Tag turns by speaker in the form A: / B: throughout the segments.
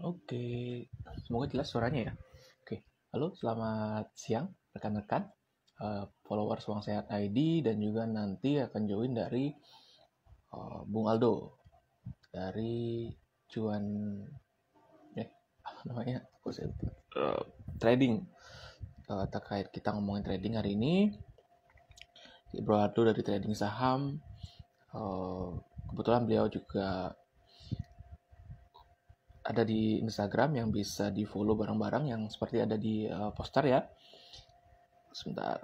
A: Oke, semoga jelas suaranya ya. Oke, halo, selamat siang rekan-rekan, uh, followers Uang Sehat ID dan juga nanti akan join dari uh, Bung Aldo. Dari cuan eh apa namanya? Uh, trading. Uh, terkait kita ngomongin trading hari ini. Bro Aldo dari trading saham. Uh, kebetulan beliau juga ada di Instagram yang bisa di follow bareng-bareng yang seperti ada di uh, poster ya. Sebentar.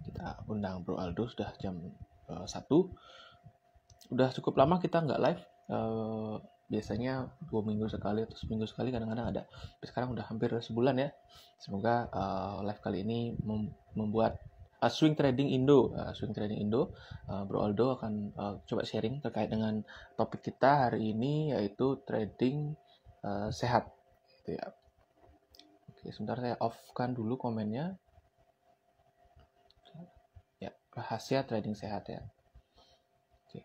A: Kita undang Bro Aldo sudah jam uh, 1. Udah cukup lama kita nggak live. Uh, biasanya dua minggu sekali atau seminggu sekali kadang-kadang ada. Tapi sekarang udah hampir sebulan ya. Semoga uh, live kali ini mem membuat uh, Swing Trading Indo, uh, Swing Trading Indo, uh, Bro Aldo akan uh, coba sharing terkait dengan topik kita hari ini yaitu trading uh, sehat, gitu ya. Oke, sebentar saya off-kan dulu komennya. Ya, rahasia trading sehat ya. Oke.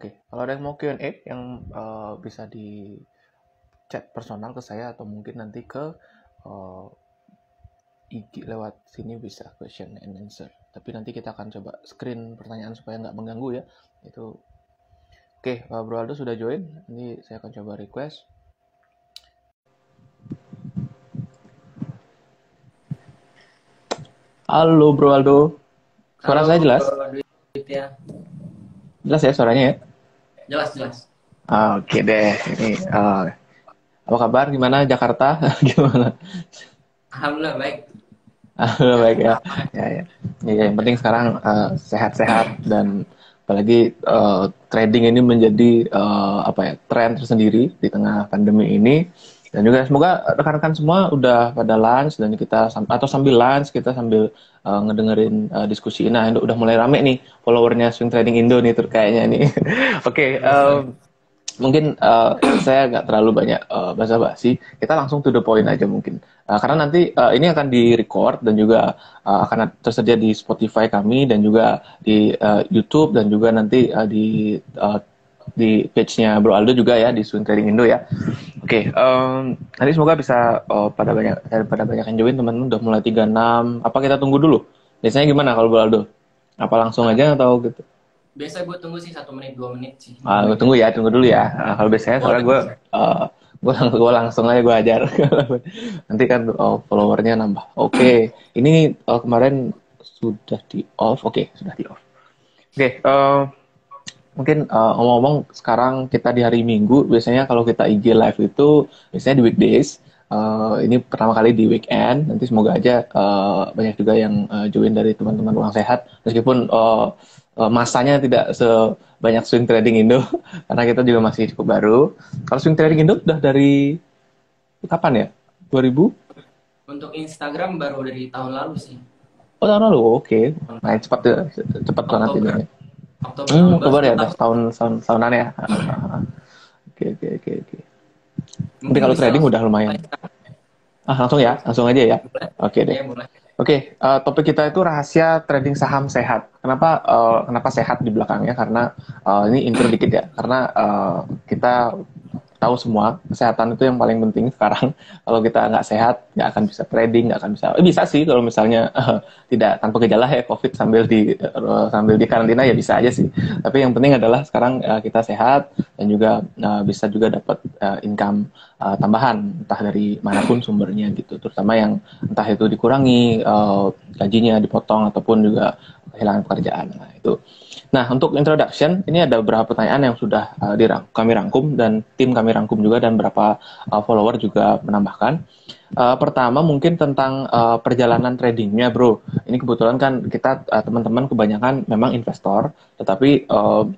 A: Oke, kalau ada yang mau Q&A yang uh, bisa di chat personal ke saya atau mungkin nanti ke uh, IG lewat sini bisa question and answer. Tapi nanti kita akan coba screen pertanyaan supaya nggak mengganggu ya. Itu Oke, Pak Bro Aldo sudah join. Ini saya akan coba request. Halo Bro Aldo. Suara Halo, saya jelas? Ya. Jelas ya suaranya ya?
B: Jelas, jelas.
A: Ah, Oke okay deh. Ini uh, apa kabar? Gimana Jakarta? Gimana?
B: Alhamdulillah baik.
A: Alhamdulillah baik ya. Ya, ya. ya yang penting sekarang eh, sehat-sehat uh, dan apalagi uh, trading ini menjadi uh, apa ya tren tersendiri di tengah pandemi ini dan juga semoga rekan-rekan semua udah pada lunch dan kita atau sambil lunch kita sambil uh, ngedengerin uh, diskusi nah udah mulai rame nih followernya swing trading Indo nih terkayaknya nih oke okay, um, mungkin uh, saya nggak terlalu banyak uh, basa-basi. Kita langsung to the point aja mungkin. Uh, karena nanti uh, ini akan di-record dan juga uh, akan tersedia di Spotify kami dan juga di uh, YouTube dan juga nanti uh, di uh, di page-nya Bro Aldo juga ya di Swing Trading Indo ya. Oke, okay, um, nanti semoga bisa uh, pada banyak pada banyak yang join teman-teman udah mulai 36. Apa kita tunggu dulu? Biasanya gimana kalau Bro Aldo? Apa langsung aja atau gitu?
B: Biasa gue tunggu sih satu menit dua menit sih.
A: Ah gue tunggu ya tunggu dulu ya. Nah, kalau biasanya soalnya gue uh, gue gue langsung aja gue ajar. Nanti kan oh, followernya nambah. Oke okay. ini uh, kemarin sudah di off oke okay, sudah di off oke okay, uh, mungkin uh, ngomong-ngomong sekarang kita di hari Minggu biasanya kalau kita IG live itu biasanya di weekdays. Uh, ini pertama kali di weekend. Nanti semoga aja uh, banyak juga yang uh, join dari teman-teman uang sehat. Meskipun uh, Eh, masanya tidak sebanyak swing trading Indo karena kita juga masih cukup baru. Kalau swing trading Indo udah dari kapan ya? 2000?
B: Untuk Instagram baru dari tahun lalu sih.
A: Oh tahun lalu, oke. Okay. Nah cepat cepat banget ini. Oktober, hmm, Oktober ya, udah tahun tahun tahunan ya. Oke oke oke oke. Tapi kalau trading udah lumayan. Ah langsung ya, langsung aja ya. Oke okay, deh. Oke, okay, uh, eh, topik kita itu rahasia trading saham sehat. Kenapa uh, kenapa sehat di belakangnya? Karena uh, ini intro dikit ya. Karena uh, kita tahu semua kesehatan itu yang paling penting sekarang. Kalau kita nggak sehat nggak akan bisa trading nggak akan bisa eh, bisa sih kalau misalnya uh, tidak tanpa gejala ya covid sambil di uh, sambil di karantina ya bisa aja sih. Tapi yang penting adalah sekarang uh, kita sehat dan juga uh, bisa juga dapat uh, income uh, tambahan entah dari mana pun sumbernya gitu. Terutama yang entah itu dikurangi uh, gajinya dipotong ataupun juga kehilangan pekerjaan nah itu Nah, untuk introduction, ini ada beberapa pertanyaan yang sudah uh, dirang kami rangkum dan tim kami rangkum juga dan beberapa uh, follower juga menambahkan. Uh, pertama mungkin tentang uh, perjalanan tradingnya, bro. Ini kebetulan kan kita uh, teman-teman kebanyakan memang investor, tetapi uh,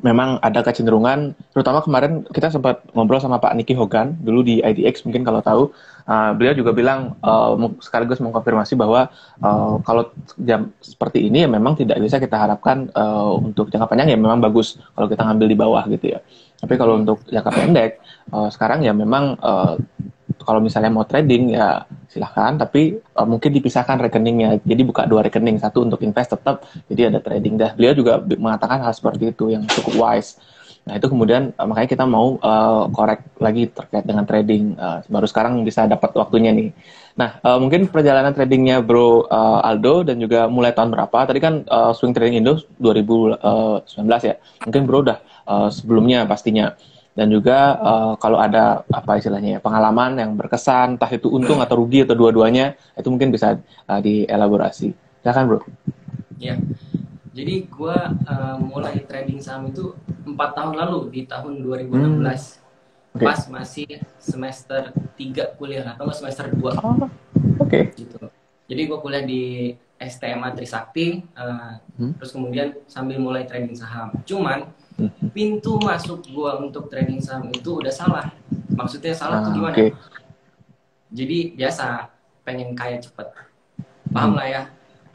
A: memang ada kecenderungan, terutama kemarin kita sempat ngobrol sama Pak Niki Hogan dulu di IDX mungkin kalau tahu, uh, beliau juga bilang uh, sekaligus mengkonfirmasi bahwa uh, kalau jam seperti ini ya memang tidak bisa kita harapkan uh, untuk jangka panjang ya memang bagus kalau kita ngambil di bawah gitu ya. Tapi kalau untuk jangka pendek, uh, sekarang ya memang uh, kalau misalnya mau trading ya silahkan tapi uh, mungkin dipisahkan rekeningnya jadi buka dua rekening satu untuk invest tetap jadi ada trading dah beliau juga mengatakan hal seperti itu yang cukup wise Nah itu kemudian uh, makanya kita mau uh, korek lagi terkait dengan trading. Uh, baru sekarang bisa dapat waktunya nih. Nah uh, mungkin perjalanan tradingnya Bro uh, Aldo dan juga mulai tahun berapa? Tadi kan uh, swing trading Indo 2019 ya. Mungkin Bro udah uh, sebelumnya pastinya. Dan juga uh, kalau ada apa istilahnya ya, pengalaman yang berkesan, entah itu untung atau rugi atau dua-duanya, itu mungkin bisa uh, dielaborasi. Silakan Bro.
B: Ya. Jadi gue uh, mulai trading saham itu empat tahun lalu di tahun 2016. Hmm. Okay. Pas masih semester 3 kuliah atau semester 2. Oh,
A: Oke. Okay.
B: Gitu. Jadi gue kuliah di STMA Trisakti, uh, hmm. terus kemudian sambil mulai trading saham. Cuman hmm. pintu masuk gue untuk trading saham itu udah salah. Maksudnya salah ah, tuh gimana? Okay. Jadi biasa pengen kaya cepet. Paham hmm. lah ya.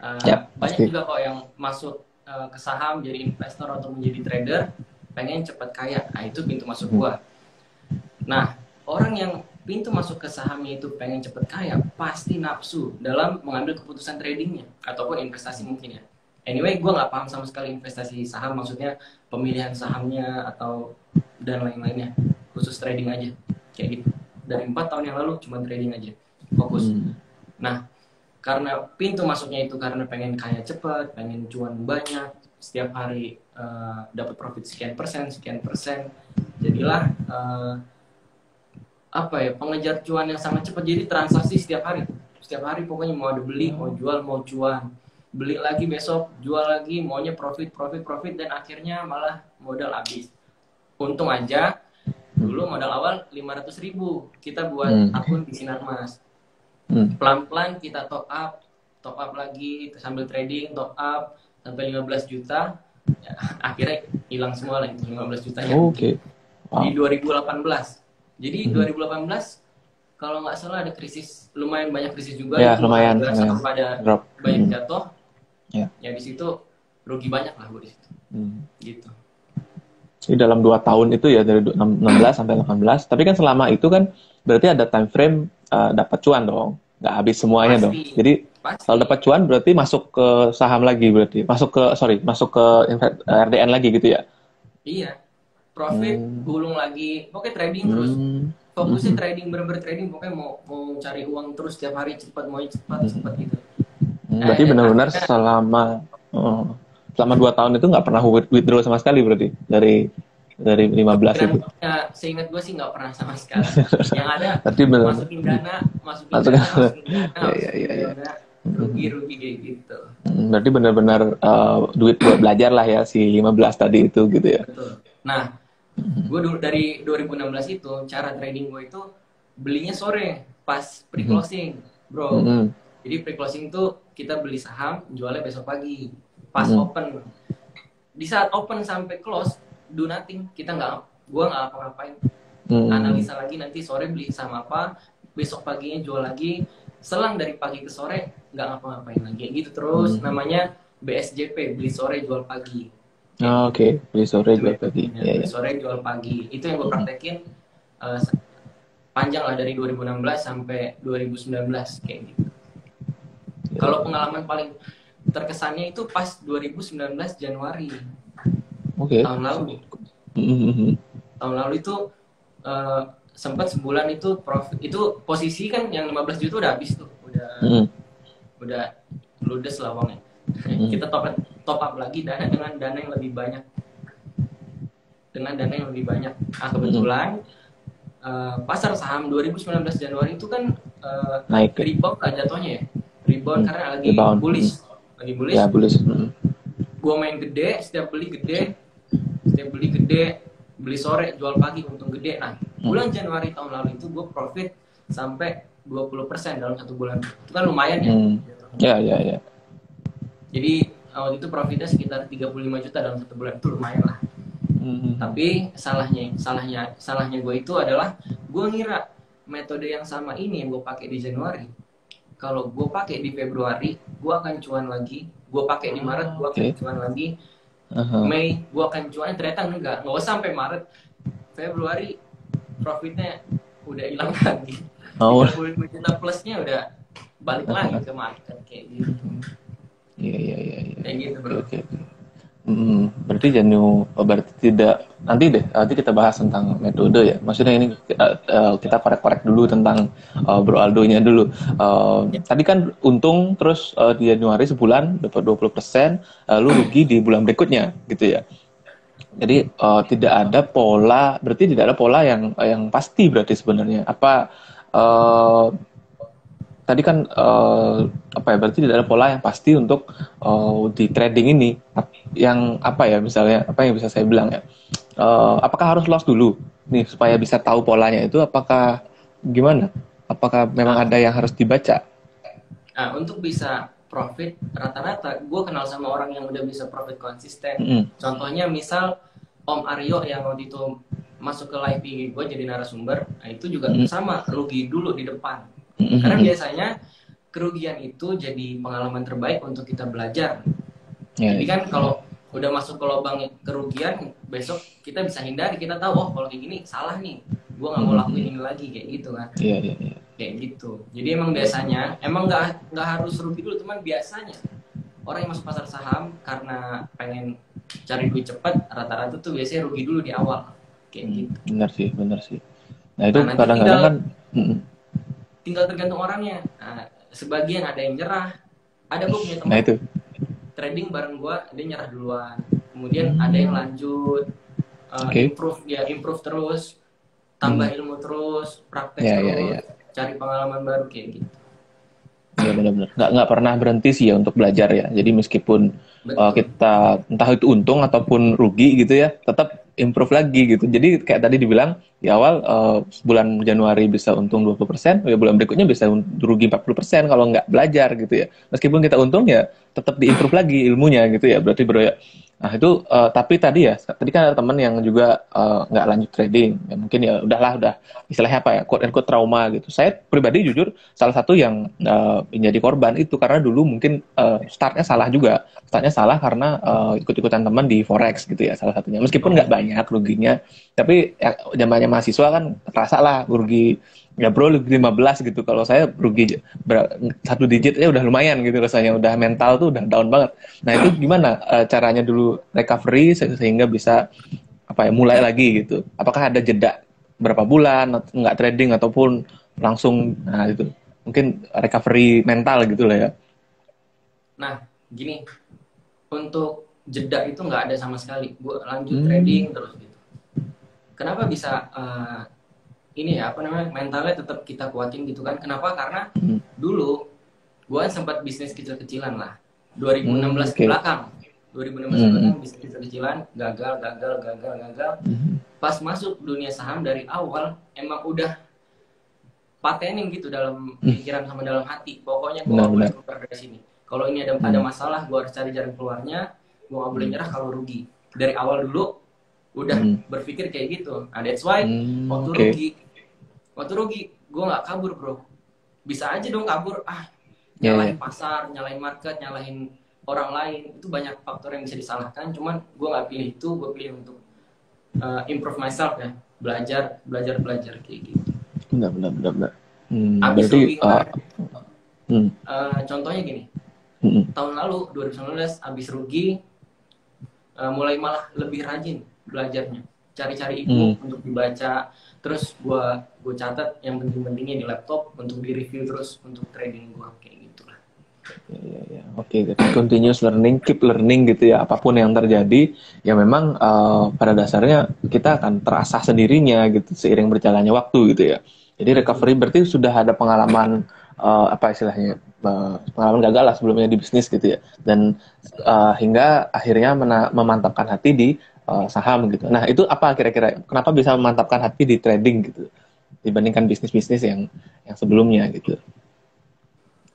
B: Uh, yep, banyak pasti. juga kok yang masuk uh, ke saham jadi investor atau menjadi trader pengen cepat kaya nah itu pintu masuk hmm. gua nah orang yang pintu masuk ke sahamnya itu pengen cepat kaya pasti nafsu dalam mengambil keputusan tradingnya ataupun investasi mungkin ya. Anyway gue nggak paham sama sekali investasi saham maksudnya pemilihan sahamnya atau dan lain-lainnya. Khusus trading aja. Kayak gitu. Dari empat tahun yang lalu cuma trading aja. Fokus. Hmm. nah karena pintu masuknya itu karena pengen kaya cepat, pengen cuan banyak, setiap hari uh, dapat profit sekian persen, sekian persen, jadilah uh, apa ya pengejar cuan yang sangat cepat. Jadi transaksi setiap hari, setiap hari pokoknya mau ada beli, mau jual, mau cuan, beli lagi besok, jual lagi, maunya profit, profit, profit, dan akhirnya malah modal habis. Untung aja dulu modal awal 500 ribu kita buat hmm. akun di Sinar Mas Hmm. pelan-pelan kita top up top up lagi sambil trading top up sampai 15 juta ya, akhirnya hilang semua lah itu 15 juta
A: oh, oke okay.
B: wow. di 2018 jadi hmm. 2018 kalau nggak salah ada krisis lumayan banyak krisis juga
A: ya, lumayan, lumayan.
B: pada Drop. banyak hmm. jatuh ya. ya di situ rugi banyak lah gue di situ hmm. gitu
A: jadi dalam dua tahun itu ya dari 16 sampai 18 tapi kan selama itu kan berarti ada time frame uh, dapat cuan dong nggak habis semuanya Pasti. dong jadi Pasti. kalau dapat cuan berarti masuk ke saham lagi berarti masuk ke sorry masuk ke RDN lagi gitu ya
B: iya profit hmm. gulung lagi pokoknya trading terus hmm. fokusnya hmm. trading bener-bener trading pokoknya mau mau cari uang terus setiap hari cepat mau cepat hmm. cepat gitu
A: hmm, berarti eh, benar-benar selama oh, selama dua tahun itu nggak pernah withdraw sama sekali berarti dari dari 15 itu?
B: Ya, seingat gue sih nggak pernah sama sekali. Yang ada Tadi bener. masukin dana, masukin Masuk dana, masukin dana, ya, ya, ya, ya. rugi-rugi kayak gitu.
A: Hmm, berarti benar-benar uh, duit buat belajar lah ya si 15 tadi itu gitu ya.
B: Betul. Nah, gue dulu dari 2016 itu cara trading gue itu belinya sore pas pre-closing, bro. Mm -hmm. Jadi pre-closing tuh kita beli saham, jualnya besok pagi, pas mm -hmm. open. Di saat open sampai close, do nothing kita nggak gua nggak apa-apain hmm. analisa lagi nanti sore beli sama apa besok paginya jual lagi selang dari pagi ke sore nggak ngapa-ngapain lagi gitu terus hmm. namanya BSJP beli sore jual pagi
A: oh, oke okay. beli sore jual pagi
B: ya, beli sore jual pagi itu yang gue praktekin uh, panjang lah dari 2016 sampai 2019 kayak gitu yeah. kalau pengalaman paling terkesannya itu pas 2019 Januari
A: okay.
B: tahun lalu mm-hmm. tahun lalu itu uh, sempat sebulan itu profit itu posisi kan yang 15 juta udah habis tuh udah mm. udah ludes lah uangnya mm. kita top up, top up lagi dana dengan dana yang lebih banyak dengan dana yang lebih banyak nah kebetulan mm. uh, pasar saham 2019 Januari itu kan uh, naik rebound lah jatuhnya ya rebound mm. karena lagi rebound. bullish lagi bullish
A: ya bullish mm.
B: gua main gede setiap beli gede setiap beli gede beli sore jual pagi untung gede nah hmm. bulan Januari tahun lalu itu gue profit sampai 20% dalam satu bulan itu kan lumayan ya
A: hmm. ya ya ya
B: jadi waktu itu profitnya sekitar 35 juta dalam satu bulan itu lumayan lah hmm. tapi salahnya salahnya salahnya gue itu adalah gue ngira metode yang sama ini yang gue pakai di Januari kalau gue pakai di Februari gue akan cuan lagi gue pakai di Maret gue akan okay. cuan lagi uh-huh. Mei gua akan cuan ternyata enggak nggak usah sampai Maret Februari profitnya udah hilang lagi oh. 35 juta plusnya udah balik uh-huh. lagi ke market kayak gitu
A: iya iya iya
B: ya. kayak gitu bro
A: okay, okay. Hmm, berarti jenuh, berarti tidak nanti deh nanti kita bahas tentang metode ya. Maksudnya ini uh, kita korek-korek dulu tentang uh, Bro Aldo-nya dulu. Uh, ya. Tadi kan untung terus uh, di Januari sebulan dapat 20 persen, lalu rugi di bulan berikutnya gitu ya. Jadi uh, tidak ada pola, berarti tidak ada pola yang yang pasti berarti sebenarnya. Apa uh, tadi kan uh, apa ya berarti tidak ada pola yang pasti untuk uh, di trading ini yang apa ya misalnya apa yang bisa saya bilang ya uh, apakah harus loss dulu nih supaya bisa tahu polanya itu apakah gimana apakah memang nah, ada yang harus dibaca
B: nah untuk bisa profit rata-rata gue kenal sama orang yang udah bisa profit konsisten mm -hmm. contohnya misal Om Aryo yang waktu itu masuk ke live gue jadi narasumber nah itu juga mm -hmm. sama rugi dulu di depan. Karena biasanya kerugian itu jadi pengalaman terbaik untuk kita belajar. Yeah, jadi kan yeah. kalau udah masuk ke lubang kerugian, besok kita bisa hindari. Kita tahu, oh kalau kayak gini salah nih, gue nggak mau lakuin ini lagi kayak gitu kan. Iya yeah, iya. Yeah, yeah. Kayak gitu. Jadi emang biasanya, emang nggak nggak harus rugi dulu, cuman biasanya orang yang masuk pasar saham karena pengen cari duit cepat, rata-rata tuh biasanya rugi dulu di awal. Kayak hmm, gitu.
A: Benar sih, benar sih. Nah itu nah, kadang-kadang kan
B: tinggal tergantung orangnya nah, sebagian ada yang nyerah ada gue punya teman nah, itu. trading bareng gue dia nyerah duluan kemudian hmm. ada yang lanjut uh, okay. improve ya improve terus tambah hmm. ilmu terus praktek yeah, ya, terus yeah, yeah. cari pengalaman baru kayak gitu
A: ya benar-benar nggak nggak pernah berhenti sih ya untuk belajar ya jadi meskipun uh, kita entah itu untung ataupun rugi gitu ya tetap improve lagi gitu. Jadi kayak tadi dibilang di awal uh, bulan Januari bisa untung 20%, ya bulan berikutnya bisa rugi 40% kalau nggak belajar gitu ya. Meskipun kita untung ya tetap diimprove lagi ilmunya gitu ya. Berarti bro ya. Nah itu uh, tapi tadi ya tadi kan ada teman yang juga uh, nggak lanjut trading. Ya mungkin ya udahlah udah istilahnya apa ya quote unquote trauma gitu. Saya pribadi jujur salah satu yang uh, menjadi korban itu karena dulu mungkin uh, startnya salah juga. Startnya salah karena uh, ikut-ikutan teman di forex gitu ya salah satunya. Meskipun nggak banyak ruginya tapi ya, mahasiswa kan terasa lah rugi ya bro lebih 15 gitu. Kalau saya rugi satu digit ya udah lumayan gitu rasanya. Udah mental tuh udah down banget. Nah itu gimana uh, caranya dulu recovery sehingga bisa apa ya mulai lagi gitu? Apakah ada jeda berapa bulan nggak trading ataupun langsung nah itu. Mungkin recovery mental gitu lah ya.
B: Nah gini. Untuk jeda itu nggak ada sama sekali. Gue lanjut hmm. trading terus gitu. Kenapa bisa uh, ini ya apa namanya mentalnya tetap kita kuatin gitu kan kenapa karena hmm. dulu gue sempat bisnis kecil-kecilan lah 2016 hmm, okay. ke belakang 2016 hmm. ke belakang bisnis kecil-kecilan gagal gagal gagal gagal hmm. pas masuk dunia saham dari awal emang udah patenin gitu dalam hmm. pikiran sama dalam hati pokoknya gue boleh keluar dari sini kalau ini ada hmm. ada masalah gue harus cari jalan keluarnya gue gak boleh nyerah kalau rugi dari awal dulu udah hmm. berpikir kayak gitu nah that's why hmm, waktu okay. rugi waktu rugi gue nggak kabur bro. Bisa aja dong kabur. Ah ya, nyalahin yeah. pasar nyalahin market nyalahin orang lain. Itu banyak faktor yang bisa disalahkan. Cuman gue nggak pilih itu gue pilih untuk uh, improve myself ya. Belajar belajar belajar kayak gitu.
A: Benar benar benar benar.
B: Hmm, abis berarti, rugi uh, hmm. uh, contohnya gini. Hmm. tahun lalu 2019 abis rugi uh, mulai malah lebih rajin belajarnya cari-cari ebook hmm. untuk dibaca. Terus gue gue catat yang penting-pentingnya di laptop untuk di review terus untuk trading gue kayak gitulah.
A: Ya, ya, oke okay, continuous learning keep learning gitu ya apa pun yang terjadi ya memang uh, pada dasarnya kita akan terasa sendirinya gitu seiring berjalannya waktu gitu ya. Jadi recovery berarti sudah ada pengalaman uh, apa istilahnya uh, pengalaman gagal lah sebelumnya di bisnis gitu ya. Dan uh, hingga akhirnya memantapkan hati di uh, saham gitu. Nah itu apa kira-kira kenapa bisa memantapkan hati di trading gitu dibandingkan bisnis-bisnis yang yang sebelumnya gitu?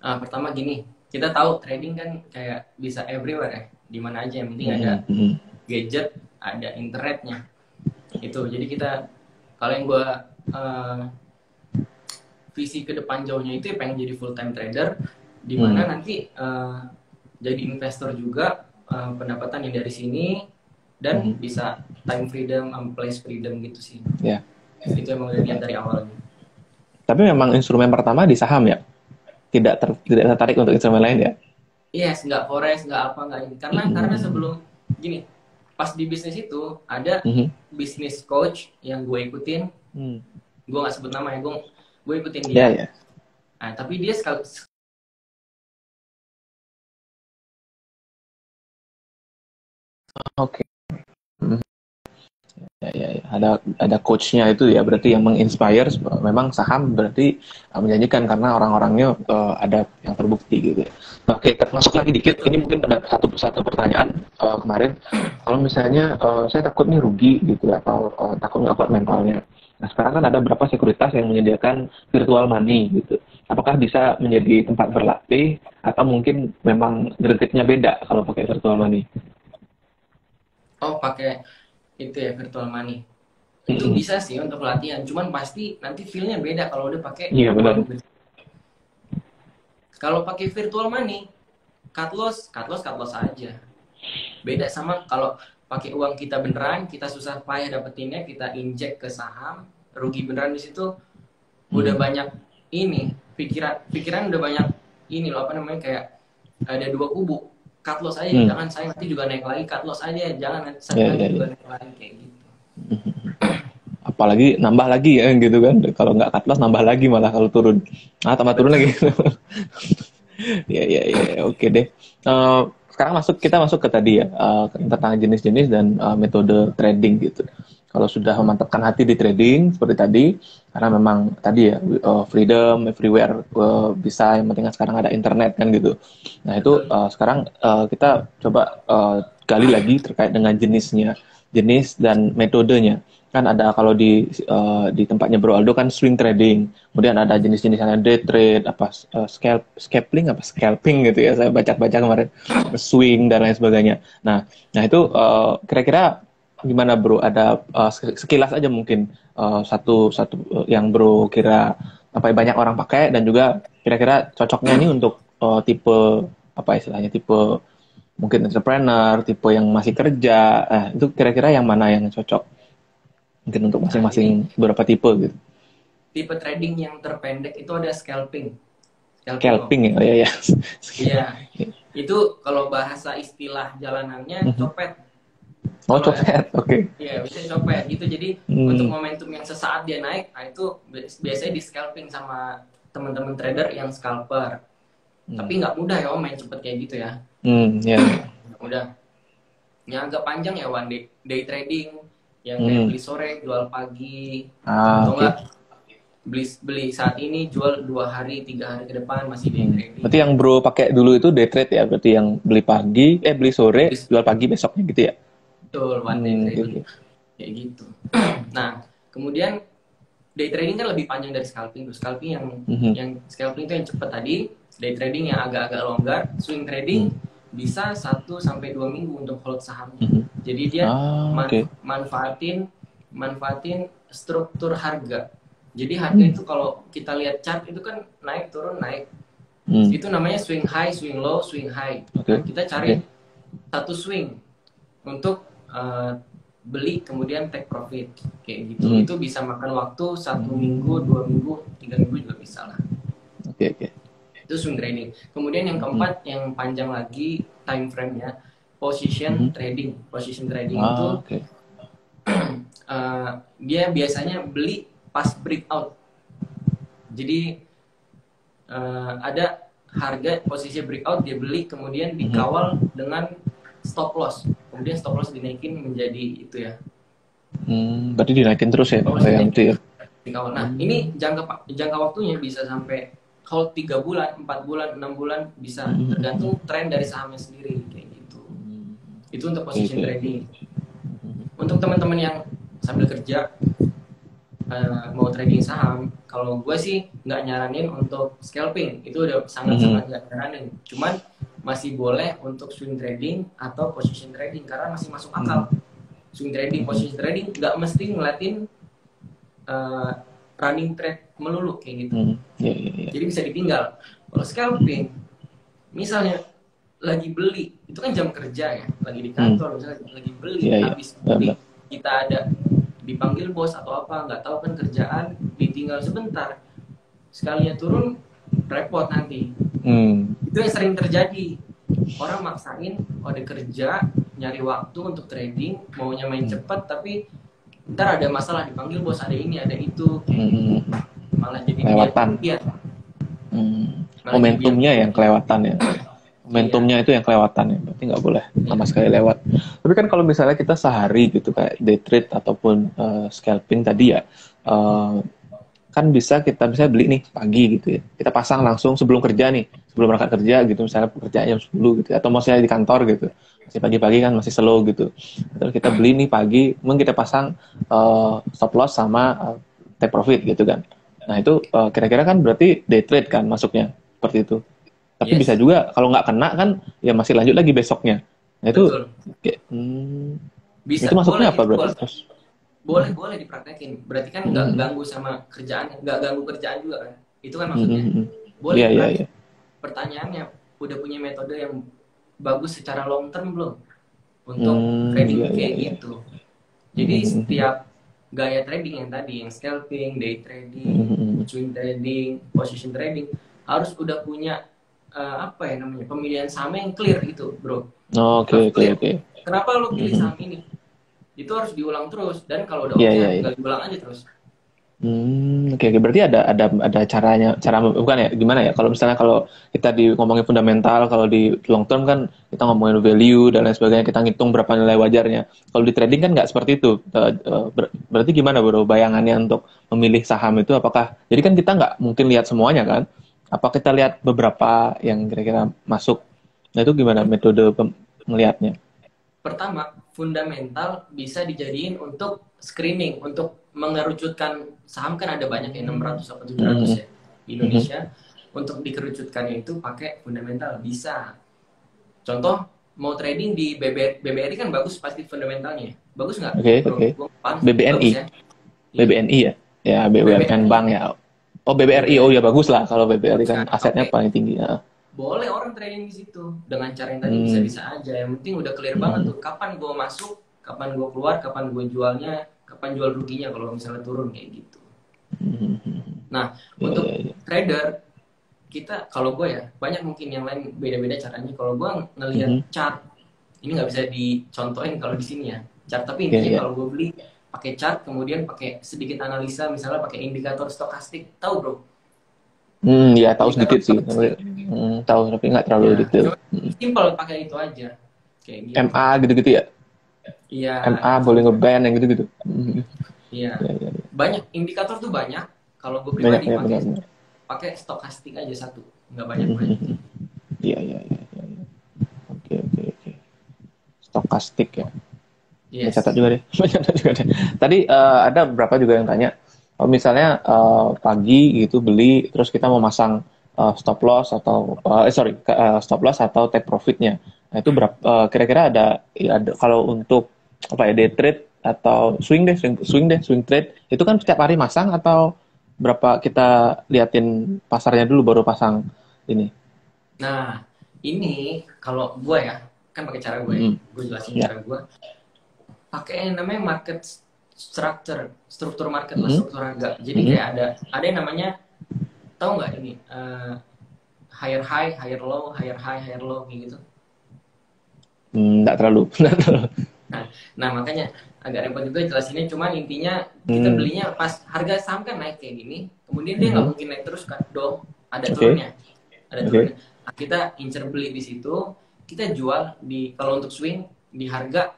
B: Ah, pertama gini, kita tahu trading kan kayak bisa everywhere ya, di mana aja yang penting mm -hmm. ada mm-hmm. gadget, ada internetnya. Itu jadi kita kalau yang gue uh, visi ke depan jauhnya itu ya pengen jadi full time trader, di mana mm. nanti uh, jadi investor juga uh, pendapatan yang dari sini dan hmm. bisa time freedom, um, place freedom gitu sih. Ya. Yeah. Itu emang udah niat dari awalnya.
A: Tapi memang instrumen pertama di saham ya? Tidak ter, tidak tertarik untuk instrumen lain ya?
B: Yes, nggak forex, nggak apa, nggak ini. Karena hmm. karena sebelum gini pas di bisnis itu ada mm -hmm. bisnis coach yang gue ikutin mm. gue nggak sebut nama ya gue gue ikutin dia yeah, yeah. Nah, tapi dia sekali
A: Oke. Okay. Ya, ya, ya. Ada ada coachnya itu ya berarti yang menginspire memang saham berarti uh, menjanjikan karena orang-orangnya uh, ada yang terbukti gitu. Ya. Oke, masuk lagi dikit. Ini mungkin ada satu satu pertanyaan uh, kemarin. Kalau misalnya uh, saya takut nih rugi gitu ya, atau uh, takut nggak kuat mentalnya. Nah sekarang kan ada beberapa sekuritas yang menyediakan virtual money gitu. Apakah bisa menjadi tempat berlatih atau mungkin memang gregetnya beda kalau pakai virtual money?
B: Oh pakai itu ya virtual money itu hmm. bisa sih untuk latihan cuman pasti nanti feelnya beda kalau udah pakai
A: iya benar
B: kalau pakai virtual money cut loss cut loss cut loss aja beda sama kalau pakai uang kita beneran kita susah payah dapetinnya kita injek ke saham rugi beneran di situ hmm. udah banyak ini pikiran pikiran udah banyak ini loh apa namanya kayak ada dua kubu cut loss aja hmm. jangan saya nanti juga naik lagi cut loss aja jangan saya yeah, nanti yeah, juga yeah. naik lagi kayak gitu.
A: Apalagi nambah lagi ya gitu kan. Kalau nggak cut loss nambah lagi malah kalau turun. Ah tambah turun lagi. Ya ya ya oke deh. Uh, sekarang masuk kita masuk ke tadi ya uh, tentang jenis-jenis dan uh, metode trading gitu kalau sudah memantapkan hati di trading seperti tadi karena memang tadi ya uh, freedom everywhere uh, bisa yang penting sekarang ada internet kan gitu. Nah itu uh, sekarang uh, kita coba uh, gali lagi terkait dengan jenisnya jenis dan metodenya. Kan ada kalau di uh, di tempatnya Bro Aldo kan swing trading. Kemudian ada jenis-jenis yang day trade apa uh, scalp scalping apa scalping gitu ya saya baca-baca kemarin. Swing dan lain sebagainya. Nah nah itu kira-kira gimana bro? Ada uh, sekilas aja mungkin uh, satu satu uh, yang bro kira apa ya, banyak orang pakai dan juga kira-kira cocoknya ini untuk uh, tipe apa istilahnya tipe mungkin entrepreneur, tipe yang masih kerja. Nah, itu kira-kira yang mana yang cocok? Mungkin untuk masing-masing beberapa tipe gitu.
B: Tipe trading yang terpendek itu ada scalping.
A: Scalping, scalping ya, oh, ya, ya.
B: Iya. itu kalau bahasa istilah jalanannya mhm. copet
A: Oh copet, oke. Okay.
B: Iya bisa copet gitu. Jadi hmm. untuk momentum yang sesaat dia naik, nah itu biasanya di scalping sama teman-teman trader yang scalper. Hmm. Tapi nggak mudah ya om main cepet kayak gitu ya.
A: Hmm, ya. Yeah.
B: Udah. Yang agak panjang ya one day, day trading, yang hmm. beli sore jual pagi,
A: ah, atau enggak
B: beli beli saat ini jual dua hari tiga hari ke depan masih day hmm. trading.
A: Berarti yang bro pakai dulu itu day trade ya, berarti yang beli pagi, eh beli sore, jual pagi besoknya gitu ya?
B: Betul, one day hmm, trading. Gitu. Kayak gitu. nah, kemudian day trading kan lebih panjang dari scalping tuh. Scalping yang mm-hmm. yang scalping itu yang cepat tadi, day trading yang agak-agak longgar, swing trading mm-hmm. bisa 1 sampai 2 minggu untuk hold saham. Mm-hmm. Jadi dia ah, man- okay. manfaatin manfaatin struktur harga. Jadi harga mm. itu kalau kita lihat chart itu kan naik turun naik. Mm. Itu namanya swing high, swing low, swing high. Okay. Nah, kita cari okay. satu swing untuk uh, beli kemudian take profit kayak gitu hmm. itu bisa makan waktu satu minggu dua minggu tiga minggu juga bisa lah
A: oke okay, oke okay.
B: itu swing trading kemudian yang keempat hmm. yang panjang lagi time frame nya position hmm. trading position trading ah, itu okay. uh, dia biasanya beli pas breakout jadi uh, ada harga posisi breakout dia beli kemudian dikawal hmm. dengan stop loss kemudian stop loss dinaikin menjadi itu ya
A: hmm, berarti dinaikin terus ya kayak
B: ya nah hmm. ini jangka jangka waktunya bisa sampai hold tiga bulan empat bulan enam bulan bisa hmm. tergantung tren dari sahamnya sendiri kayak gitu hmm. itu untuk position okay. trading untuk teman-teman yang sambil kerja uh, mau trading saham kalau gue sih nggak nyaranin untuk scalping itu udah sangat sangat nggak nyaranin cuman masih boleh untuk swing trading atau position trading karena masih masuk akal. Hmm. Swing trading, position trading nggak mesti ngeliatin uh, running trade melulu kayak gitu. Hmm.
A: Yeah, yeah, yeah.
B: Jadi bisa ditinggal. Kalau scalping, misalnya lagi beli, itu kan jam kerja ya, lagi di kantor, hmm. misalnya lagi beli, yeah, yeah. habis beli, kita ada dipanggil bos atau apa, nggak tahu kan kerjaan, ditinggal sebentar, sekalinya turun repot nanti. Hmm. Itu yang sering terjadi. Orang maksain, oh ada kerja, nyari waktu untuk trading maunya main hmm. cepat tapi ntar ada masalah dipanggil bos ada ini ada itu hmm.
A: malah jadi kelewatan dia, hmm. momentumnya yang kelewatan ya momentumnya iya. itu yang kelewatan ya berarti nggak boleh sama sekali lewat tapi kan kalau misalnya kita sehari gitu kayak day trade ataupun uh, scalping tadi ya uh, kan bisa kita bisa beli nih pagi gitu ya kita pasang langsung sebelum kerja nih sebelum berangkat kerja gitu misalnya kerja jam 10 gitu atau misalnya di kantor gitu masih pagi-pagi kan masih slow gitu terus kita beli nih pagi mungkin kita pasang uh, stop loss sama uh, take profit gitu kan nah itu kira-kira uh, kan berarti day trade kan masuknya seperti itu tapi yes. bisa juga kalau nggak kena kan ya masih lanjut lagi besoknya. Nah itu kayak, hmm,
B: bisa.
A: Itu masuknya apa berarti? Boleh,
B: boleh boleh dipraktekin. Berarti kan nggak hmm. ganggu sama kerjaan, nggak ganggu kerjaan juga kan? Itu kan maksudnya. Hmm. hmm, hmm. Boleh.
A: Yeah, yeah, yeah.
B: Pertanyaannya udah punya metode yang bagus secara long term belum untuk hmm, trading yeah, kayak yeah, gitu. Jadi hmm. setiap gaya trading yang tadi, yang scalping, day trading, hmm. swing trading, position trading harus udah punya uh, apa ya namanya pemilihan saham yang clear gitu bro.
A: Oke oke oke.
B: Kenapa lo pilih saham ini? Itu harus diulang terus dan kalau udah yeah, oke okay, yeah, yeah. diulang aja terus.
A: Hmm, oke, okay, okay. berarti ada ada ada caranya, cara bukan ya? Gimana ya? Kalau misalnya kalau kita di ngomongin fundamental, kalau di long term kan kita ngomongin value dan lain sebagainya, kita ngitung berapa nilai wajarnya. Kalau di trading kan nggak seperti itu. Uh, ber berarti gimana bro? Bayangannya untuk memilih saham itu apakah? Jadi kan kita nggak mungkin lihat semuanya kan? apa kita lihat beberapa yang kira-kira masuk nah itu gimana metode melihatnya
B: pertama fundamental bisa dijadiin untuk screening untuk mengerucutkan saham kan ada banyak ya 600 atau 700 hmm. ya di Indonesia hmm. untuk dikerucutkannya itu pakai fundamental bisa contoh mau trading di BBR, BBRI kan bagus pasti fundamentalnya bagus nggak?
A: Oke okay, oke. Okay. BBNI. ya? BBNI ya? Ya BUMN Bank ya. Oh BBRI, oh ya bagus lah kalau BBRI kan asetnya okay. paling tinggi. Ya.
B: Boleh orang trading di situ dengan cara yang tadi hmm. bisa-bisa aja. Yang penting udah clear hmm. banget tuh kapan gue masuk, kapan gue keluar, kapan gue jualnya, kapan jual ruginya kalau misalnya turun kayak gitu. Hmm. Nah ya, untuk ya, ya. trader kita kalau gue ya banyak mungkin yang lain beda-beda caranya. Kalau gue ngelihat hmm. chart ini nggak bisa dicontohin kalau di sini ya chart tapi intinya yeah, yeah. kalau gue beli pakai chart kemudian pakai sedikit analisa misalnya pakai indikator stokastik tahu bro
A: hmm ya tahu sedikit sih hmm, tahu tapi nggak terlalu ya, detail
B: hmm. simpel pakai itu aja
A: kayak gitu. MA gitu-gitu ya
B: iya
A: MA boleh ngeband yang gitu-gitu
B: hmm. iya ya, ya, ya. banyak indikator tuh banyak kalau gue pribadi banyak, pakai ya, pakai stokastik aja satu nggak banyak hmm, banyak
A: iya iya iya ya, ya. oke oke oke stokastik ya Yes. Catat juga deh. Catat juga deh. Tadi uh, ada beberapa juga yang tanya, misalnya uh, pagi gitu beli, terus kita mau masang uh, stop loss atau uh, eh sorry uh, stop loss atau take profitnya. Nah itu berapa? Uh, kira-kira ada, ya, ada kalau untuk apa ya day trade atau swing deh, swing, swing deh, swing trade itu kan setiap hari masang atau berapa kita liatin pasarnya dulu baru pasang ini?
B: Nah ini kalau gue ya kan pakai cara gue, ya. hmm. gue jelasin yeah. cara gue pakai yang namanya market structure, struktur market mm lah, struktur harga. Jadi mm -hmm. kayak ada ada yang namanya tahu nggak ini uh, higher high, higher low, higher high, higher low gitu.
A: Hmm, nggak terlalu.
B: nah, nah makanya agak repot juga jelasinnya. Cuman intinya kita hmm. belinya pas harga saham kan naik kayak gini, kemudian dia nggak hmm. mungkin naik terus kan, dong. Ada okay. turunnya, ada okay. turunnya. Nah, kita incer beli di situ, kita jual di kalau untuk swing di harga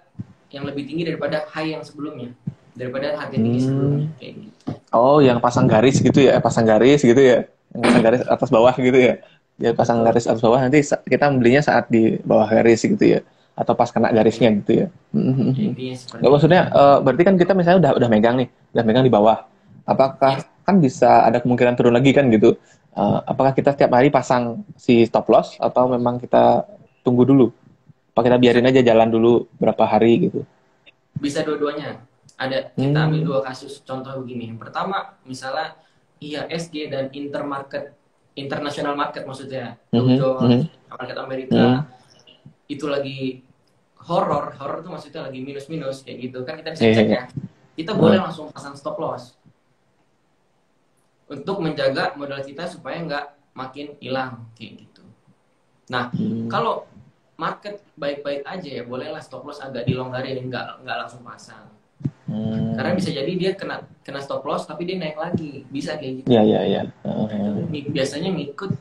B: yang lebih tinggi daripada high yang sebelumnya daripada harga tinggi hmm. sebelumnya kayak gitu.
A: Oh, yang pasang garis gitu ya, pasang garis gitu ya, yang pasang garis atas bawah gitu ya. Ya pasang garis atas bawah nanti kita belinya saat di bawah garis gitu ya, atau pas kena garisnya gitu ya. Hmm. Gak maksudnya, uh, berarti kan kita misalnya udah udah megang nih, udah megang di bawah. Apakah yes. kan bisa ada kemungkinan turun lagi kan gitu? Uh, apakah kita setiap hari pasang si stop loss atau memang kita tunggu dulu? Apa kita biarin aja jalan dulu berapa hari gitu?
B: Bisa dua-duanya. Ada kita hmm. ambil dua kasus contoh begini. Yang pertama, misalnya IHSG dan intermarket, international market maksudnya, Dow mm -hmm. Jones, mm -hmm. market Amerika, mm -hmm. itu lagi horror, horror itu maksudnya lagi minus-minus kayak gitu. Kan kita bisa yeah, cek yeah. ya. Kita boleh langsung pasang stop loss untuk menjaga modal kita supaya nggak makin hilang kayak gitu. Nah, hmm. kalau market baik-baik aja ya bolehlah stop loss agak dilonggarin nggak nggak langsung pasang hmm. karena bisa jadi dia kena kena stop loss tapi dia naik lagi bisa kayak gitu
A: ya ya ya uh,
B: biasanya ngikut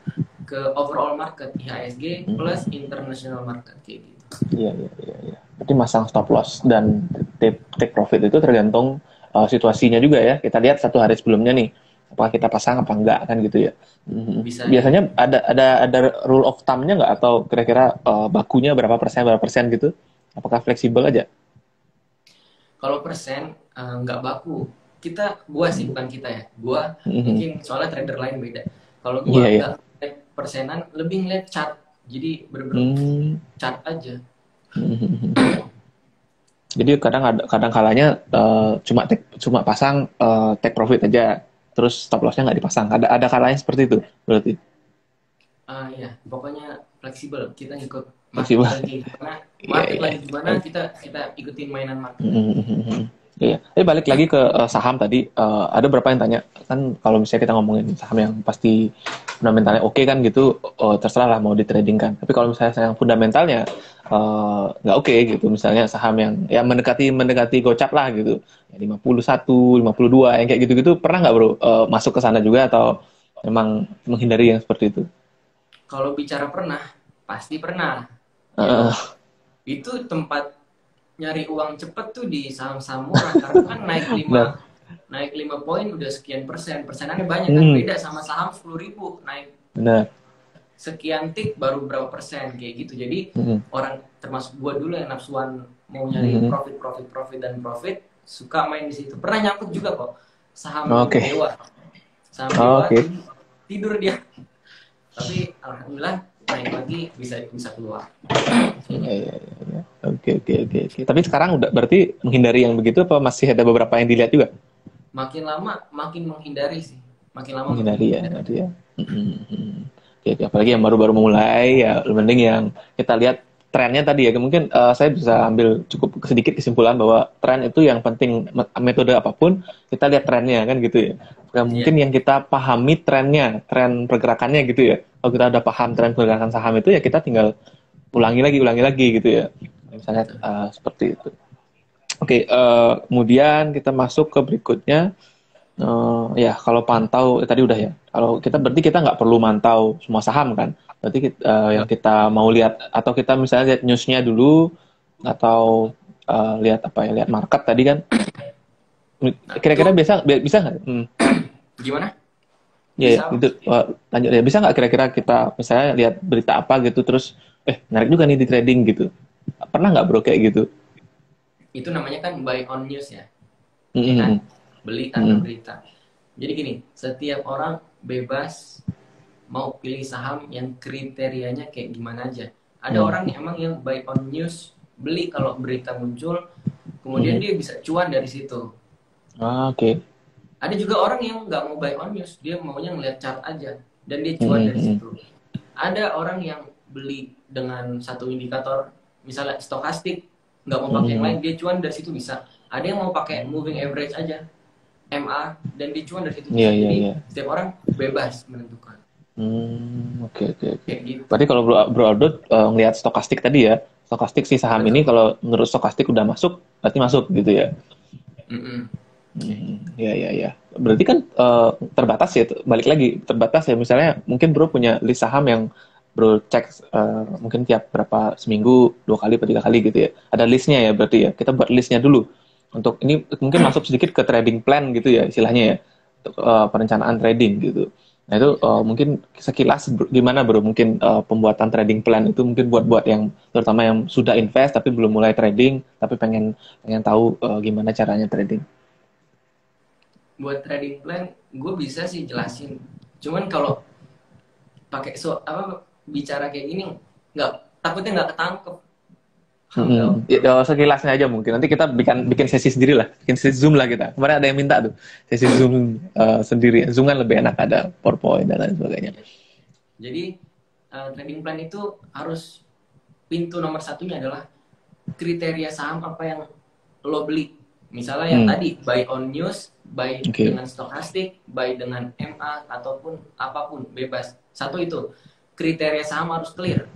B: ke overall market IHSG hmm. plus international market kayak gitu
A: iya iya iya ya. berarti masang stop loss dan take, take profit itu tergantung uh, situasinya juga ya kita lihat satu hari sebelumnya nih apakah kita pasang apa enggak kan gitu ya. Mhm. Bisa, Biasanya ya. ada ada ada rule of thumb-nya nggak atau kira-kira uh, bakunya berapa persen berapa persen gitu? Apakah fleksibel aja?
B: Kalau persen uh, nggak baku. Kita gua sih bukan kita ya. Gua mm-hmm. mungkin soalnya trader lain beda. Kalau gua yeah, yeah. Lihat persenan lebih ngeliat chart. Jadi bener-bener mm. chart aja. Mm-hmm.
A: Jadi kadang ada kadang kalanya uh, cuma take, cuma pasang uh, take profit aja terus stop lossnya nggak dipasang. Ada ada kalanya seperti itu berarti?
B: Ah uh, iya, pokoknya fleksibel. Kita ikut fleksibel. lagi gimana, market yeah, yeah. lagi gimana kita kita ikutin mainan market. Mm -hmm.
A: Iya. Tapi balik lagi ke uh, saham tadi, uh, ada berapa yang tanya kan kalau misalnya kita ngomongin saham yang pasti fundamentalnya oke okay kan gitu, uh, terserah lah mau di trading kan. Tapi kalau misalnya yang fundamentalnya nggak uh, oke okay, gitu, misalnya saham yang ya mendekati mendekati gocap lah gitu, ya 51, 52 yang kayak gitu-gitu, pernah nggak bro uh, masuk ke sana juga atau memang menghindari yang seperti itu?
B: Kalau bicara pernah, pasti pernah. Uh. Itu tempat nyari uang cepet tuh di saham-saham murah karena kan naik lima naik lima poin udah sekian persen persenannya banyak kan hmm. beda sama saham sepuluh ribu naik Benar. sekian tik baru berapa persen kayak gitu jadi hmm. orang termasuk gua dulu yang nafsuan mau nyari hmm. profit profit profit dan profit suka main di situ pernah nyangkut juga kok saham okay. dewa saham oh, dewa okay. tidur dia tapi alhamdulillah naik lagi bisa bisa keluar. Iya
A: iya iya. Oke oke oke. Tapi sekarang udah berarti menghindari yang begitu apa masih ada beberapa yang dilihat juga?
B: Makin lama makin menghindari sih. Makin lama
A: menghindari ya berarti ya. Oke, oke, apalagi yang baru-baru mulai ya mending yang kita lihat trennya tadi ya mungkin uh, saya bisa ambil cukup sedikit kesimpulan bahwa tren itu yang penting metode apa pun kita lihat trennya kan gitu ya. Nah, mungkin yeah. yang kita pahami trennya, tren pergerakannya gitu ya. Kalau kita udah paham tren pergerakan saham itu ya kita tinggal ulangi lagi, ulangi lagi gitu ya. Misalnya uh, seperti itu. Oke, okay, uh, eh, kemudian kita masuk ke berikutnya. Uh, ya kalau pantau eh, tadi udah ya. Kalau kita berarti kita nggak perlu mantau semua saham kan. Berarti kita, uh, yang kita mau lihat atau kita misalnya lihat newsnya dulu atau uh, lihat apa ya lihat market tadi kan. Kira-kira biasa bisa nggak? Hmm.
B: Gimana?
A: Ya, ya itu uh, lanjut ya bisa nggak kira-kira kita misalnya lihat berita apa gitu terus eh menarik juga nih di trading gitu. Pernah nggak bro kayak gitu?
B: Itu namanya kan buy on news ya. Mm -hmm. kan? Beli mm -hmm. berita. Jadi gini, setiap orang bebas mau pilih saham yang kriterianya kayak gimana aja. Ada hmm. orang yang emang yang buy on news, beli kalau berita muncul, kemudian hmm. dia bisa cuan dari situ.
A: Ah, oke. Okay.
B: Ada juga orang yang nggak mau buy on news, dia maunya ngeliat chart aja dan dia cuan hmm. dari situ. Ada orang yang beli dengan satu indikator, misalnya stokastik, nggak mau pakai hmm. yang lain, dia cuan dari situ bisa. Ada yang mau pakai moving average aja, MA, dan dia cuan dari situ.
A: Yeah, yeah, Jadi yeah.
B: setiap orang bebas menentukan.
A: Hmm, oke oke oke. Gitu. Berarti kalau Bro, Bro Aldot uh, ngelihat stokastik tadi ya, stokastik si saham Betul. ini kalau menurut stokastik udah masuk, berarti masuk gitu ya. Mm -mm. Hmm, ya ya ya. Berarti kan uh, terbatas ya, balik lagi terbatas ya. Misalnya mungkin Bro punya list saham yang Bro cek uh, mungkin tiap berapa seminggu dua kali atau tiga kali gitu ya. Ada listnya ya berarti ya. Kita buat listnya dulu. Untuk ini mungkin masuk sedikit ke trading plan gitu ya istilahnya ya. Untuk, uh, perencanaan trading gitu. Nah itu uh, mungkin sekilas gimana bro mungkin uh, pembuatan trading plan itu mungkin buat buat yang terutama yang sudah invest tapi belum mulai trading tapi pengen pengen tahu uh, gimana caranya trading.
B: Buat trading plan gue bisa sih jelasin. Cuman kalau pakai so apa bicara kayak gini nggak takutnya nggak ketangkep
A: Hmm, ya, sekilasnya aja mungkin. Nanti kita bikin bikin sesi sendiri lah, bikin sesi zoom lah kita. Kemarin ada yang minta tuh sesi zoom uh, sendiri. Zoom kan lebih enak ada PowerPoint dan lain sebagainya.
B: Jadi uh, trading plan itu harus pintu nomor satunya adalah kriteria saham apa yang lo beli. Misalnya yang hmm. tadi buy on news, buy okay. dengan stokastik, buy dengan MA ataupun apa pun bebas. Satu itu kriteria saham harus clear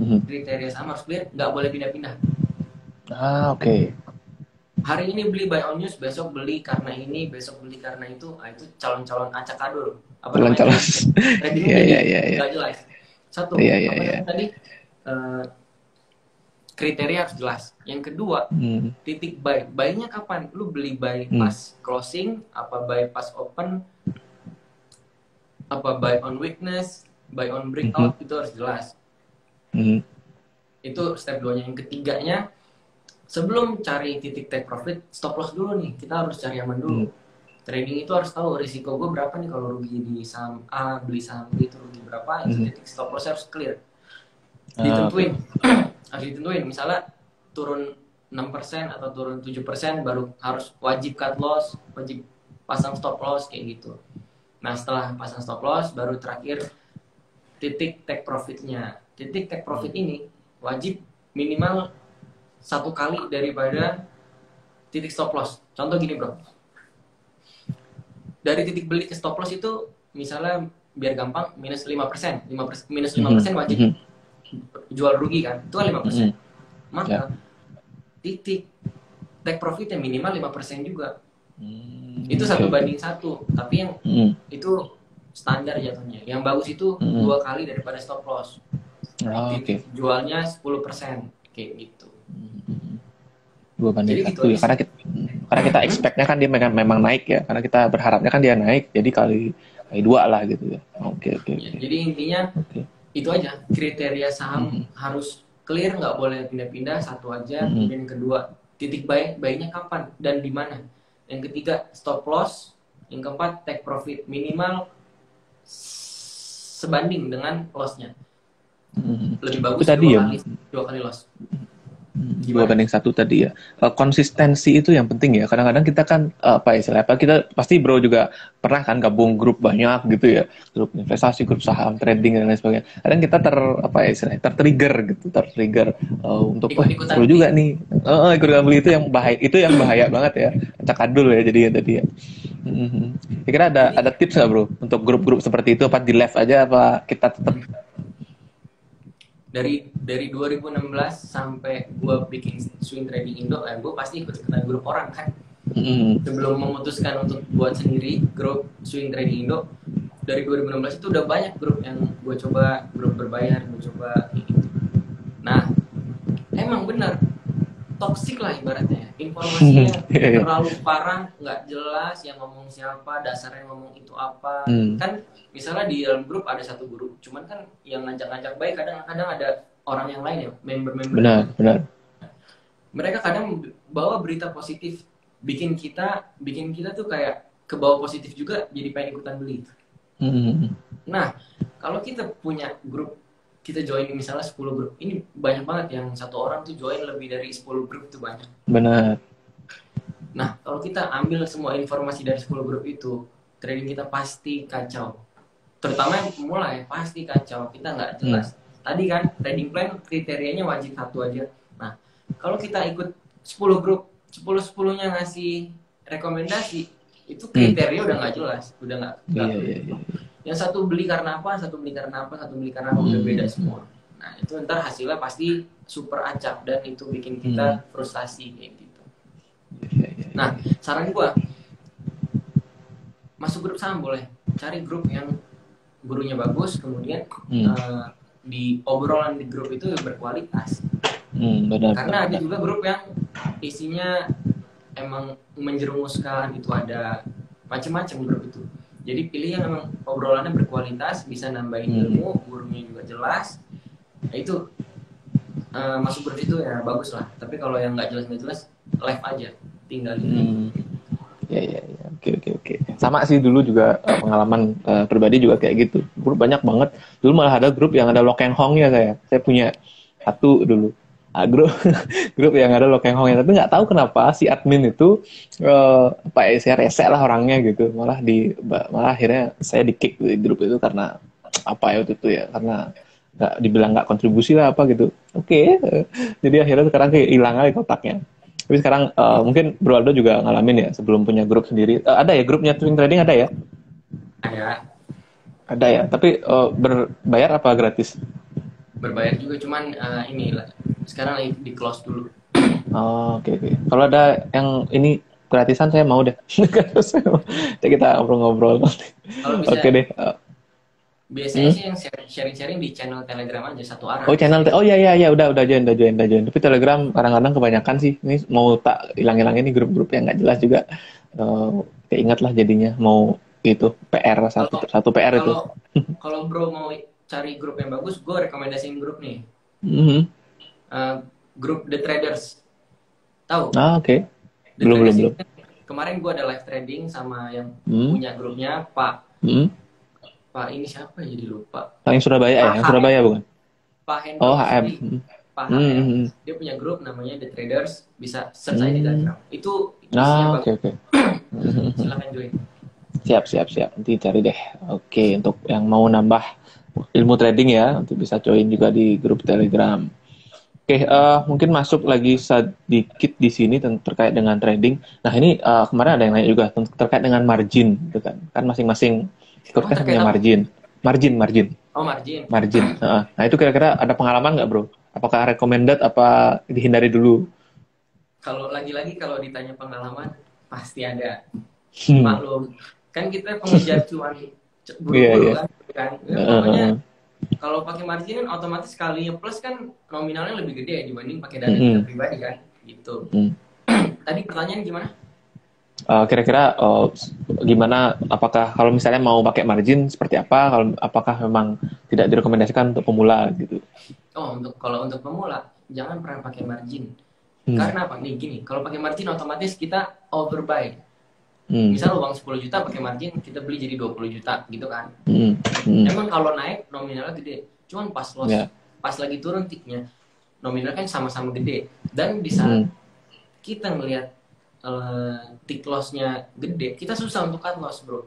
B: hmm. kriteria saham harus clear nggak boleh pindah-pindah
A: ah oke okay.
B: hari ini beli buy on news besok beli karena ini besok beli karena itu ah, itu calon-calon acak adul
A: apa calon-calon
B: trading yeah, yeah, yeah, yeah. jelas satu
A: yeah, yeah, apa yeah.
B: tadi uh, kriteria harus jelas. Yang kedua, hmm. titik buy. Buy-nya kapan? Lu beli buy hmm. pas closing, apa buy pas open, apa buy on weakness, buy on breakout, hmm. itu harus jelas. Hmm. Itu step 2 nya. Yang ketiganya, sebelum cari titik take profit, stop loss dulu nih. Kita harus cari aman dulu. Hmm. Trading itu harus tahu risiko gue berapa nih kalau rugi di saham A, beli saham B itu rugi berapa, itu hmm. titik stop loss harus clear. Ah, Ditentuin. Uh, harus ditentuin misalnya turun 6% atau turun 7% baru harus wajib cut loss, wajib pasang stop loss kayak gitu. Nah, setelah pasang stop loss baru terakhir titik take profitnya. Titik take profit ini wajib minimal satu kali daripada titik stop loss. Contoh gini, Bro. Dari titik beli ke stop loss itu misalnya biar gampang minus 5%, 5% minus 5% mhm. wajib. Mm -hmm. Jual rugi kan? Itu kan lima persen. Maka yeah. titik take profitnya minimal lima persen juga. Mm, itu satu banding satu. Tapi yang itu standar jatuhnya. Yang bagus itu dua kali daripada stop loss oh, okay. jualnya sepuluh persen kayak gitu
A: dua banding jadi satu gitu ya karena kita karena kita expectnya kan dia memang, memang naik ya karena kita berharapnya kan dia naik jadi kali kali dua lah gitu ya oke okay, oke okay,
B: okay. jadi intinya okay itu aja kriteria saham hmm. harus clear nggak boleh pindah-pindah satu aja hmm. kemudian yang kedua titik buy baiknya kapan dan di mana yang ketiga stop loss yang keempat take profit minimal sebanding dengan lossnya hmm. lebih bagus
A: tadi
B: dua
A: ya
B: kali, dua kali loss.
A: Dua banding satu tadi ya. Uh, konsistensi itu yang penting ya. Kadang-kadang kita kan uh, apa istilah apa kita pasti bro juga pernah kan gabung grup banyak gitu ya. Grup investasi grup saham trading dan lain sebagainya. Kadang kita ter apa ya istilah tertrigger gitu tertrigger uh, untuk ikut oh, seru juga nih. Uh, ikut beli itu yang bahaya itu yang bahaya banget ya. Cakadul ya jadi ya tadi ya. Mm-hmm. kira ada ada tips nggak bro untuk grup-grup seperti itu? Apa di left aja apa kita tetap
B: dari dari 2016 sampai gue bikin swing trading Indo, eh, gue pasti ikut ikutan grup orang kan. Mm. Sebelum memutuskan untuk buat sendiri grup swing trading Indo, dari 2016 itu udah banyak grup yang gue coba grup berbayar, gue coba gitu. Nah, emang benar toksik lah ibaratnya informasinya iya, iya. terlalu parah nggak jelas yang ngomong siapa dasarnya ngomong itu apa hmm. kan misalnya di dalam grup ada satu grup cuman kan yang ngajak-ngajak baik kadang-kadang ada orang yang lain ya member-member
A: benar benar
B: mereka kadang bawa berita positif bikin kita bikin kita tuh kayak ke bawah positif juga jadi pengen ikutan beli hmm. nah kalau kita punya grup kita join misalnya 10 grup. Ini banyak banget yang satu orang tuh join lebih dari 10 grup itu banyak.
A: Benar.
B: Nah kalau kita ambil semua informasi dari 10 grup itu trading kita pasti kacau. Terutama yang mulai pasti kacau. Kita nggak jelas. Hmm. tadi kan trading plan kriterianya wajib satu aja. Nah kalau kita ikut 10 grup 10 10 nya ngasih rekomendasi itu kriteria hmm. udah nggak jelas udah nggak iya, iya, iya yang satu beli karena apa satu beli karena apa satu beli karena apa udah beda hmm. semua nah itu ntar hasilnya pasti super acak dan itu bikin kita hmm. frustasi kayak gitu iya, iya, iya. nah saran gua masuk grup saham boleh cari grup yang gurunya bagus kemudian hmm. uh, di obrolan di grup itu berkualitas hmm, benar, karena benar. ada juga grup yang isinya emang menjerumuskan itu ada macam-macam grup itu jadi pilih yang memang obrolannya berkualitas bisa nambahin hmm. ilmu gurunya juga jelas. Nah, itu uh, masuk grup itu ya bagus lah. Tapi kalau yang nggak jelas nggak jelas live aja tinggalin hmm.
A: ya ya ya. Oke oke oke. Sama sih dulu juga uh, pengalaman uh, pribadi juga kayak gitu. Grup banyak banget. Dulu malah ada grup yang ada lokeng hongnya saya saya punya satu dulu uh, grup grup yang ada lokeng hongnya tapi nggak tahu kenapa si admin itu uh, apa ya saya rese lah orangnya gitu. Malah di malah akhirnya saya di kick di grup itu karena apa ya waktu itu ya karena nggak dibilang nggak kontribusi lah apa gitu. Oke okay. jadi akhirnya sekarang kayak hilang aja kotaknya tapi sekarang uh, mungkin Bro Aldo juga ngalamin ya sebelum punya grup sendiri. Uh, ada ya grupnya swing trading ada ya?
B: Ada.
A: Ada ya tapi uh, berbayar apa gratis
B: berbayar juga cuman uh, ini lah sekarang lagi di close dulu
A: oh oke okay, oke okay. kalau ada yang ini gratisan saya mau deh kita ngobrol-ngobrol oke okay deh
B: biasanya hmm? sih yang sharing-sharing di channel Telegram aja satu arah.
A: Oh channel, oh iya iya iya udah udah join udah join udah join. Tapi Telegram kadang-kadang kebanyakan sih. Ini mau tak hilang-hilang ini grup-grup yang nggak jelas juga. Uh, keingat lah jadinya mau itu PR satu kalau, satu PR
B: kalau, itu. kalau bro mau cari grup yang bagus, gue rekomendasiin grup nih.
A: Mm -hmm.
B: uh, grup The Traders. Tahu?
A: Ah oke. Okay. Belum belum belum.
B: Kemarin gue ada live trading sama yang hmm. punya grupnya Pak.
A: Hmm
B: Pak ini siapa ya jadi lupa.
A: Pak yang Surabaya ya, yang Surabaya bukan?
B: Pak Hendro.
A: Oh, HM.
B: Pak HM. Hmm, hmm, hmm. Dia punya grup namanya The Traders, bisa search aja di Telegram. Itu
A: Ah, oke oke.
B: Silakan join.
A: Siap, siap, siap. Nanti cari deh. Oke, untuk yang mau nambah ilmu trading ya, nanti bisa join juga di grup Telegram. Oke, uh, mungkin masuk lagi sedikit di sini terkait dengan trading. Nah, ini uh, kemarin ada yang nanya juga terkait dengan margin, gitu kan? Kan masing-masing Ikut kan punya margin. Margin, margin.
B: Oh, margin.
A: Margin. Nah, itu kira-kira ada pengalaman nggak, bro? Apakah recommended apa dihindari dulu?
B: Kalau lagi-lagi kalau ditanya pengalaman, pasti ada. Hmm. Maklum. Kan kita pengejar cuan buru-buru yeah, yeah. kan. Kan? Ya, uh, kalau pakai margin kan otomatis kalinya plus kan nominalnya lebih gede dibanding pakai dana mm -hmm. pribadi kan. Gitu. Mm. Tadi pertanyaan gimana?
A: kira eh, kira-kira uh, gimana apakah kalau misalnya mau pakai margin seperti apa kalau apakah memang tidak direkomendasikan untuk pemula gitu
B: oh untuk kalau untuk pemula jangan pernah pakai margin hmm. karena apa nih gini kalau pakai margin otomatis kita overbuy hmm. misal uang 10 juta pakai margin kita beli jadi 20 juta gitu kan hmm. Hmm. emang kalau naik nominalnya gede cuman pas loss yeah. pas lagi turun tiknya nominal kan sama-sama gede dan di saat hmm. kita ngelihat uh, tick lossnya gede, kita susah untuk cut loss bro.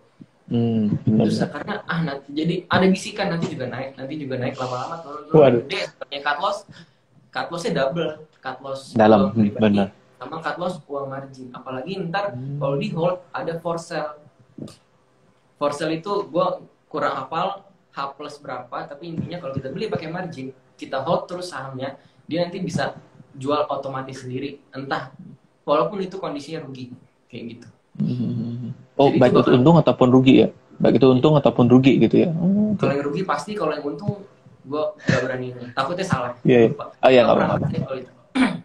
A: Hmm,
B: susah karena ah nanti jadi ada bisikan nanti juga naik, nanti juga naik lama-lama turun-turun gede. Sepertinya cut loss, cut lossnya double, cut loss
A: dalam benar.
B: Sama cut loss uang margin. Apalagi ntar hmm. kalau di hold ada for sale. For sale itu gue kurang hafal H plus berapa, tapi intinya kalau kita beli pakai margin, kita hold terus sahamnya, dia nanti bisa jual otomatis sendiri. Entah walaupun itu kondisinya rugi kayak gitu
A: hmm. oh Jadi baik itu untung ataupun rugi ya baik itu untung ataupun rugi gitu ya
B: oh, kalau yang rugi pasti kalau yang untung gue gak berani takutnya salah
A: iya yeah, yeah. oh iya nggak apa-apa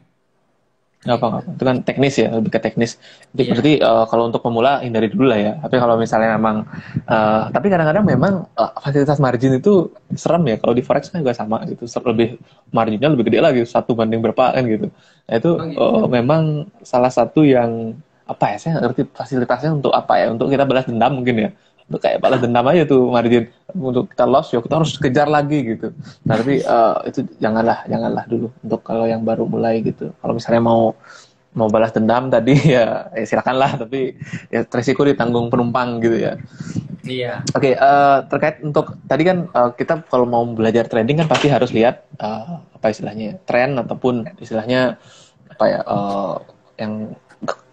A: Gak apa, apa. Itu kan teknis ya, lebih ke teknis. Jadi yeah. berarti uh, kalau untuk pemula hindari dulu lah ya. Tapi kalau misalnya memang, uh, tapi kadang-kadang memang uh, fasilitas margin itu serem ya. Kalau di forex kan juga sama gitu. Lebih marginnya lebih gede lagi satu banding berapa kan gitu. Nah itu oh, gitu. uh, memang salah satu yang apa ya? Saya ngerti fasilitasnya untuk apa ya? Untuk kita balas dendam mungkin ya untuk kayak balas dendam aja tuh margin untuk kita loss ya kita harus kejar lagi gitu. Nah tapi uh, itu janganlah janganlah dulu. Untuk kalau yang baru mulai gitu. Kalau misalnya mau mau balas dendam tadi ya, ya silakanlah. Tapi ya resiko ditanggung penumpang gitu ya.
B: Iya.
A: Oke okay, uh, eh, terkait untuk tadi kan uh, kita kalau mau belajar trading kan pasti harus lihat uh, apa istilahnya tren ataupun istilahnya apa ya uh, yang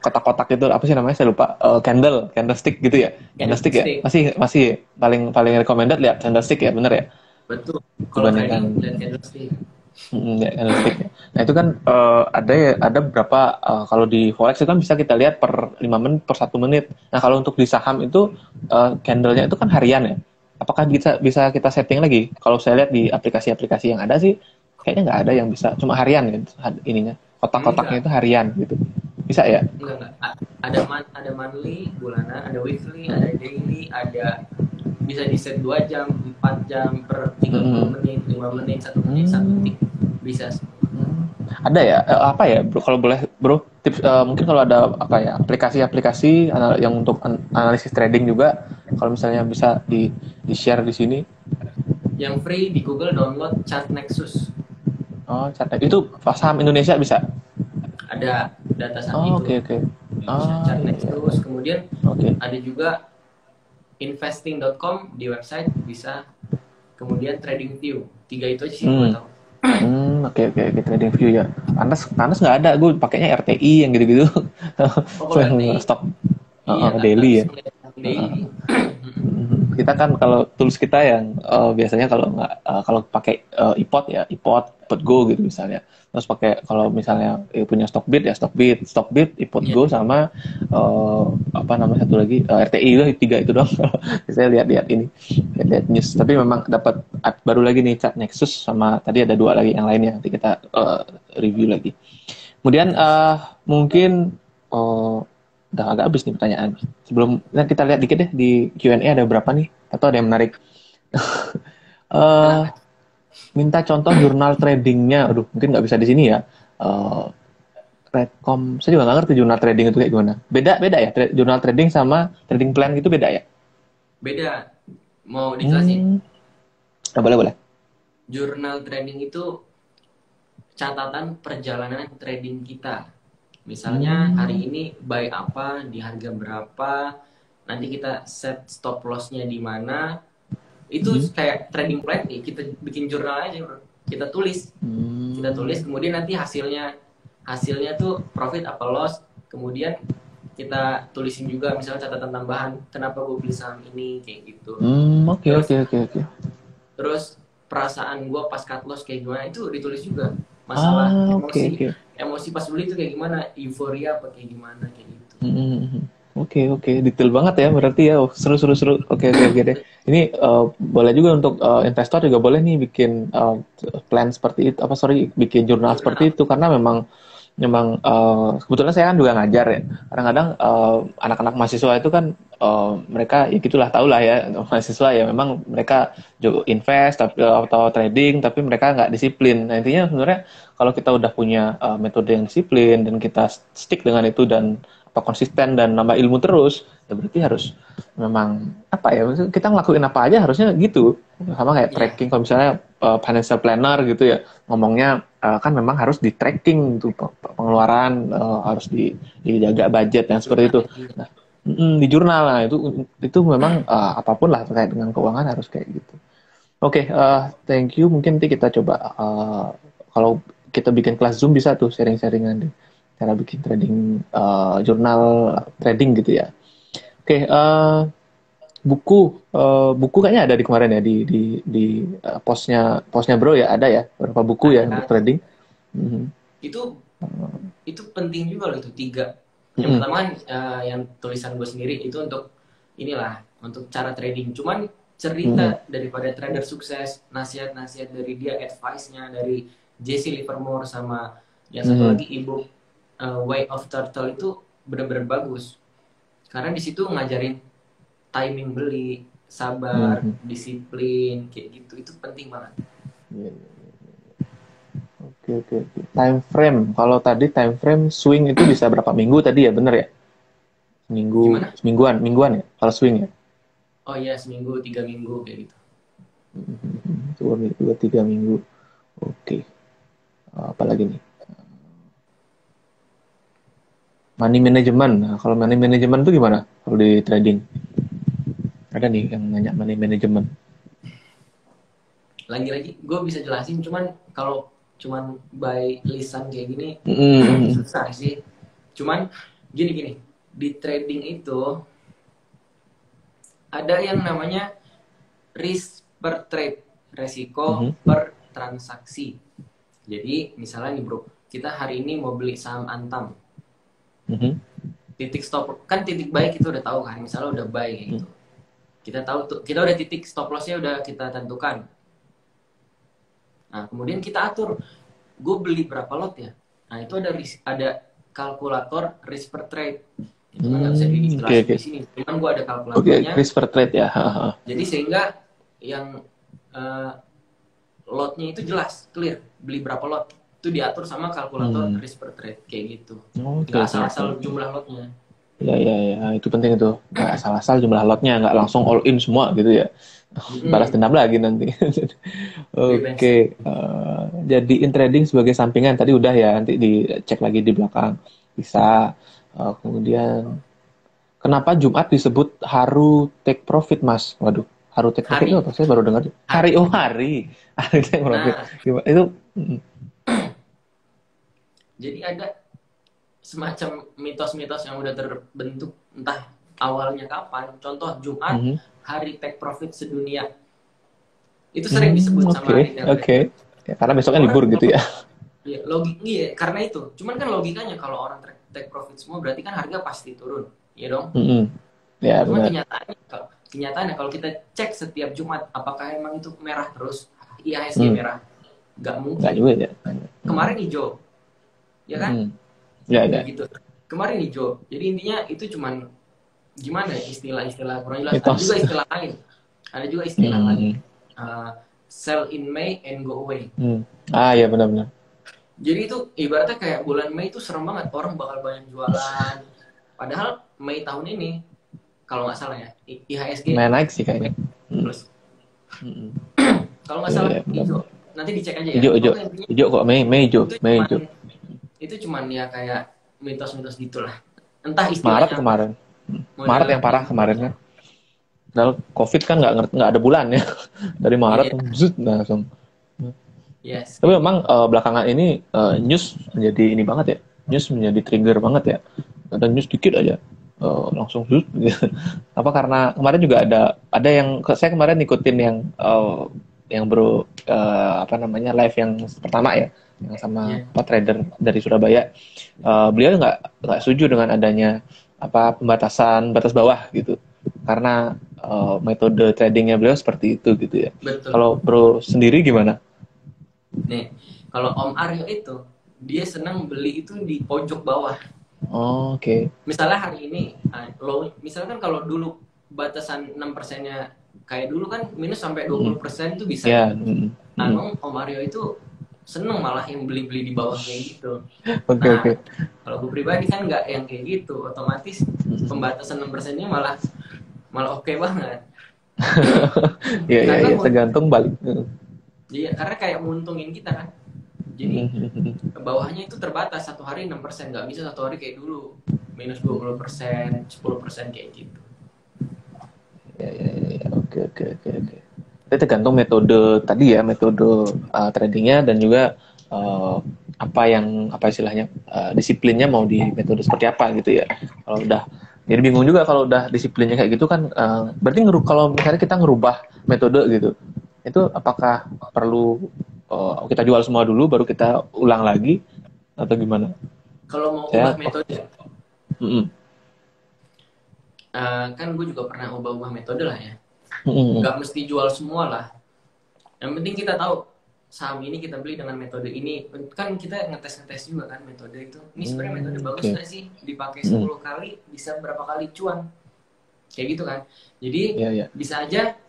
A: kotak-kotak itu apa sih namanya? Saya lupa. Uh, candle candlestick gitu ya? Candlestick, ya? Masih masih paling paling recommended lihat candlestick ya bener ya?
B: Betul. Kalau dan candlestick.
A: Hmm, ya, candlestick. Nah itu kan uh, ada ya ada berapa uh, kalau di forex itu kan bisa kita lihat per 5 menit per satu menit. Nah kalau untuk di saham itu uh, candlenya itu kan harian ya. Apakah bisa bisa kita setting lagi? Kalau saya lihat di aplikasi-aplikasi yang ada sih kayaknya nggak ada yang bisa. Cuma harian gitu ininya. Kotak-kotaknya itu harian gitu. Bisa ya?
B: Enggak, enggak. Ada man, ada monthly, bulanan, ada weekly, ada daily, ada bisa di set 2 jam, 4 jam per 30 hmm. menit, 5 menit, 1 menit, 1 detik. Bisa.
A: Hmm. Ada ya? Eh, apa ya, Bro? Kalau boleh, Bro, tips uh, mungkin kalau ada apa ya, aplikasi-aplikasi yang untuk analisis trading juga kalau misalnya bisa di di-share di sini.
B: Yang free di Google download Chart Nexus.
A: Oh, Chart Itu saham Indonesia bisa?
B: Ada data saat
A: oh, itu. Oke okay, oke. Okay.
B: Ah, cari iya. terus. Kemudian okay. ada juga investing.com di website bisa. Kemudian trading view. Tiga itu aja sih hmm. tahu.
A: Hmm, oke okay, oke okay, okay. trading view ya. Panas panas nggak ada, gue pakainya RTI yang gitu-gitu. Oh,
B: RTI.
A: Stop. Iya, uh, daily ya.
B: Daily.
A: kita kan kalau tools kita yang uh, biasanya kalau nggak uh, kalau pakai uh, iPod ya iPod, iPod Go gitu misalnya. Terus pakai kalau misalnya eh, punya Stockbit ya Stockbit, Stockbit, iPod yeah. Go sama uh, apa namanya satu lagi uh, RTI itu tiga itu dong. Saya lihat-lihat ini, lihat-lihat news. Tapi memang dapat baru lagi nih chat Nexus sama tadi ada dua lagi yang lainnya. Nanti kita uh, review lagi. Kemudian uh, mungkin uh, udah agak habis nih pertanyaan. Sebelum nah kita lihat dikit deh di Q&A ada berapa nih? Atau ada yang menarik? uh, minta contoh jurnal tradingnya. Aduh, mungkin nggak bisa di sini ya. Uh, Redcom, saya juga nggak ngerti jurnal trading itu kayak gimana. Beda, beda ya? Tra jurnal trading sama trading plan gitu beda ya?
B: Beda. Mau dijelasin?
A: Hmm. Oh, boleh, boleh.
B: Jurnal trading itu catatan perjalanan trading kita Misalnya hmm. hari ini buy apa di harga berapa, nanti kita set stop lossnya di mana. Itu hmm. kayak trading plan nih, kita bikin jurnal aja, bro. Kita tulis. Hmm. Kita tulis kemudian nanti hasilnya hasilnya tuh profit apa loss, kemudian kita tulisin juga misalnya catatan tambahan kenapa gue beli saham ini kayak gitu.
A: Hmm, oke oke oke oke.
B: Terus perasaan gue pas cut loss kayak gimana itu ditulis juga masalah ah, emosi okay, okay. emosi pas beli itu kayak gimana euforia apa kayak gimana kayak gitu
A: mm -hmm. Oke okay, oke. Okay. detail banget ya berarti ya. Oh, seru seru seru. Oke okay, oke okay, okay deh. Ini uh, boleh juga untuk uh, investor juga boleh nih bikin uh, plan seperti itu apa sorry bikin jurnal, seperti itu. Karena memang memang uh, kebetulan saya kan juga ngajar ya. Kadang-kadang uh, anak-anak mahasiswa itu kan uh, mereka ya gitulah tau lah ya. Mahasiswa ya memang mereka juga invest tapi, atau trading tapi mereka nggak disiplin. Nah intinya sebenarnya kalau kita udah punya uh, metode yang disiplin dan kita stick dengan itu dan apa konsisten dan nambah ilmu terus ya berarti harus memang apa ya kita ngelakuin apa aja harusnya gitu sama kayak iya. tracking kalau misalnya uh, financial planner gitu ya ngomongnya uh, kan memang harus di tracking tuh pengeluaran uh, harus di, dijaga budget yang seperti itu. Nah, mm, di jurnal nah itu itu memang uh, apa pun lah terkait dengan keuangan harus kayak gitu. Oke, okay, uh, thank you. Mungkin nanti kita coba uh, kalau kita bikin kelas Zoom bisa tuh sharing-sharingan deh cara bikin trading uh, jurnal trading gitu ya. Oke, okay, uh, buku uh, buku kayaknya ada di kemarin ya di di di uh, posnya posnya bro ya ada ya beberapa buku ya untuk trading
B: mm-hmm. itu itu penting juga loh itu tiga yang mm-hmm. pertama uh, yang tulisan gue sendiri itu untuk inilah untuk cara trading cuman cerita mm-hmm. daripada trader sukses nasihat-nasihat dari dia advice-nya dari Jesse Livermore sama yang satu mm-hmm. lagi ibu uh, Way of Turtle itu benar-benar bagus karena di situ ngajarin timing beli, sabar, hmm. disiplin, kayak gitu itu penting banget.
A: Iya, iya, iya, oke oke oke. Time frame. Kalau tadi time frame swing itu bisa berapa minggu tadi ya, bener ya? Seminggu, Gimana? semingguan, mingguan ya? Kalau swing ya?
B: Oh iya, seminggu, tiga minggu kayak gitu.
A: Dua minggu, dua tiga minggu. Oke. Apa lagi nih? Money management. Nah, kalau money management itu gimana? Kalau di trading? Ada nih yang nanya money management.
B: Lagi-lagi gue bisa jelasin, cuman kalau cuman by lisan kayak gini mm. susah sih. Cuman gini-gini, di trading itu ada yang namanya risk per trade, resiko mm -hmm. per transaksi. Jadi misalnya nih bro, kita hari ini mau beli saham Antam. Mm -hmm. Titik stop kan titik baik itu udah tahu kan, misalnya udah kayak gitu. Kita tahu tuh kita udah titik stop lossnya udah kita tentukan. Nah kemudian kita atur gue beli berapa lot ya? Nah itu ada risk, ada kalkulator risk per trade. Itu kan nggak bisa hmm, dijelasin okay, okay. di sini. Cuman gue ada kalkulatornya.
A: okay, risk per trade ya
B: jadi sehingga yang uh, lotnya itu jelas clear beli berapa lot itu diatur sama kalkulator hmm. risk per trade kayak gitu okay, nggak asal-asal jumlah lotnya
A: Ya, ya, ya, itu penting itu. Nggak asal-asal jumlah lotnya, nggak langsung all in semua gitu ya. Balas dendam lagi nanti. Oke, okay. uh, eh, jadi in trading sebagai sampingan tadi udah ya, nanti dicek lagi di belakang. Bisa. Uh, kemudian, kenapa Jumat disebut haru take profit, Mas? Waduh, haru take profit itu apa? Saya baru dengar. Hari, oh hari. Hari take profit. Nah. Itu.
B: Jadi ada semacam mitos-mitos yang udah terbentuk entah awalnya kapan. Contoh Jumat, mm -hmm. hari take profit sedunia. Itu sering disebut
A: okay. sama Oke. Okay. Ya, karena besoknya libur gitu ya.
B: Iya, logik iya, karena itu. Cuman kan logikanya kalau orang take profit semua berarti kan harga pasti turun, ya dong.
A: Mm -hmm. Ya,
B: Cuman kenyataannya kalau kenyataannya kalau kita cek setiap Jumat apakah emang itu merah terus IHSG hmm. merah? Gak mungkin.
A: Gak juga ya.
B: Kemarin hijau, ya kan? Hmm.
A: Ya, ya.
B: Gitu. Kemarin hijau. Jadi intinya itu cuman gimana ya istilah-istilah kurang jelas. Ada juga istilah lain. Ada juga istilah hmm. lain. Uh, sell in May and go away.
A: Hmm. Ah ya benar-benar.
B: Jadi itu ibaratnya kayak bulan Mei itu serem banget orang bakal banyak jualan. Padahal Mei tahun ini kalau nggak salah ya IHSG
A: Mei naik sih kayaknya.
B: Plus. Hmm. kalau nggak salah yeah, hijau. Nanti dicek aja ya.
A: Hijau hijau. Hijau kok Mei Mei hijau Mei hijau.
B: Itu cuman ya kayak mitos-mitos gitulah. Entah istilahnya.
A: Maret kemarin. Maret yang parah kemarin kan. Padahal COVID kan nggak nggak ada bulan ya. Dari Maret yeah. zut langsung
B: Yes.
A: Tapi memang uh, belakangan ini uh, news menjadi ini banget ya. News menjadi trigger banget ya. Ada news dikit aja uh, langsung gitu. Apa karena kemarin juga ada ada yang saya kemarin ikutin yang uh, yang bro uh, apa namanya live yang pertama ya yang sama yeah. Pak trader dari Surabaya. Uh, beliau nggak nggak setuju dengan adanya apa pembatasan batas bawah gitu karena uh, metode tradingnya beliau seperti itu gitu ya. Kalau bro sendiri gimana?
B: Nih, kalau Om Aryo itu dia senang beli itu di pojok bawah.
A: Oh, oke. Okay.
B: Misalnya hari ini, ah, lo misalkan kalau dulu batasan 6 persennya kayak dulu kan minus sampai 20 persen itu bisa.
A: Yeah. Mm.
B: Nah, mm. Om Aryo itu seneng malah yang beli-beli di bawah kayak gitu.
A: Oke okay, nah, oke. Okay.
B: Kalau gue pribadi kan nggak yang kayak gitu, otomatis pembatasan 6 persennya malah malah oke okay banget.
A: Iya iya ya, tergantung balik.
B: Iya, karena kayak menguntungin kita kan. Jadi ke bawahnya itu terbatas satu hari 6% nggak bisa satu hari kayak dulu minus 20 persen, 10 persen kayak gitu.
A: Ya, ya, ya, ya. oke, oke, oke, oke. Itu tergantung metode tadi ya, metode uh, tradingnya dan juga uh, apa yang apa istilahnya uh, disiplinnya mau di metode seperti apa gitu ya. Kalau udah jadi bingung juga kalau udah disiplinnya kayak gitu kan, uh, berarti ngeru kalau misalnya kita ngerubah metode gitu, itu apakah perlu uh, kita jual semua dulu baru kita ulang lagi atau gimana?
B: Kalau mau Saya, ubah metode,
A: mm -mm.
B: Uh, kan gue juga pernah ubah-ubah metode lah ya. Mm -mm. Gak mesti jual semua lah. Yang penting kita tahu saham ini kita beli dengan metode ini. Kan kita ngetes-ngetes juga kan metode itu. Ini sebenarnya mm, metode bagus nggak sih? Dipakai 10 mm. kali bisa berapa kali cuan? Kayak gitu kan. Jadi yeah, yeah. bisa aja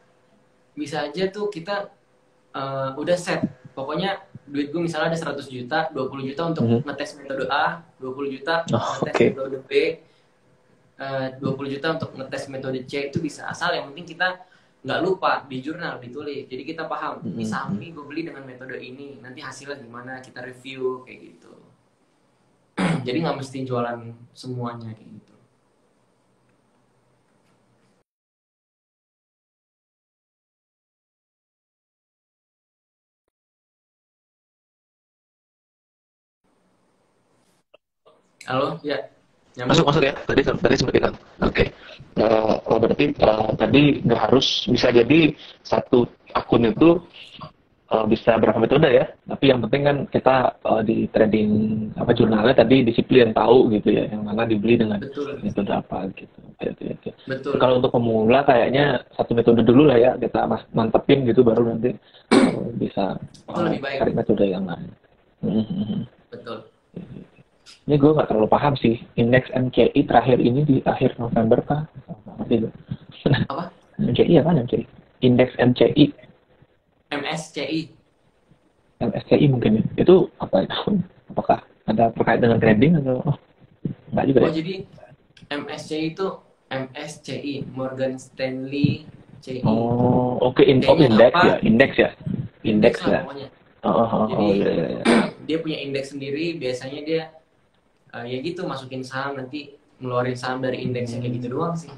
B: bisa aja tuh kita uh, udah set pokoknya duit gue misalnya ada 100 juta 20 juta untuk mm -hmm. ngetes metode A 20 juta oh, ngetes okay. metode B eh, uh, 20 juta untuk ngetes metode C itu bisa. Asal yang penting kita nggak lupa di jurnal ditulis jadi kita paham mm -hmm. saham ini gue beli dengan metode ini. Nanti hasilnya gimana? Kita review kayak gitu. Jadi nggak mesti jualan semuanya kayak gitu. Halo, ya.
A: Nyambung. Masuk masuk ya. Tadi tadi sempat Oke. Okay. Uh, eh, oh, berarti uh, tadi nggak harus bisa jadi satu akun itu uh, bisa berapa metode ya. Tapi yang penting kan kita uh, di trading apa jurnalnya tadi disiplin tahu gitu ya, yang mana dibeli dengan Betul. metode apa gitu. Oke, oke, oke.
B: Betul.
A: Kalau untuk pemula kayaknya satu metode dulu lah ya kita mantepin gitu baru nanti uh, bisa uh, cari metode yang lain.
B: Betul.
A: Ini gue nggak terlalu paham sih. Indeks MCI terakhir ini di akhir November kah?
B: Apa?
A: MCI ya kan MCI? Indeks MCI.
B: MSCI.
A: MSCI mungkin ya. Itu apa itu? Apakah ada terkait dengan trading atau oh, enggak juga
B: oh, ya? jadi MSCI itu MSCI Morgan Stanley CI.
A: Oh, oke okay. In oh, indeks ya, indeks ya. Indeks ya.
B: Oh, oh, oh, Jadi, oh, iya. iya. dia punya indeks sendiri. Biasanya dia uh, ya gitu masukin saham nanti ngeluarin saham dari indeksnya kayak gitu doang sih.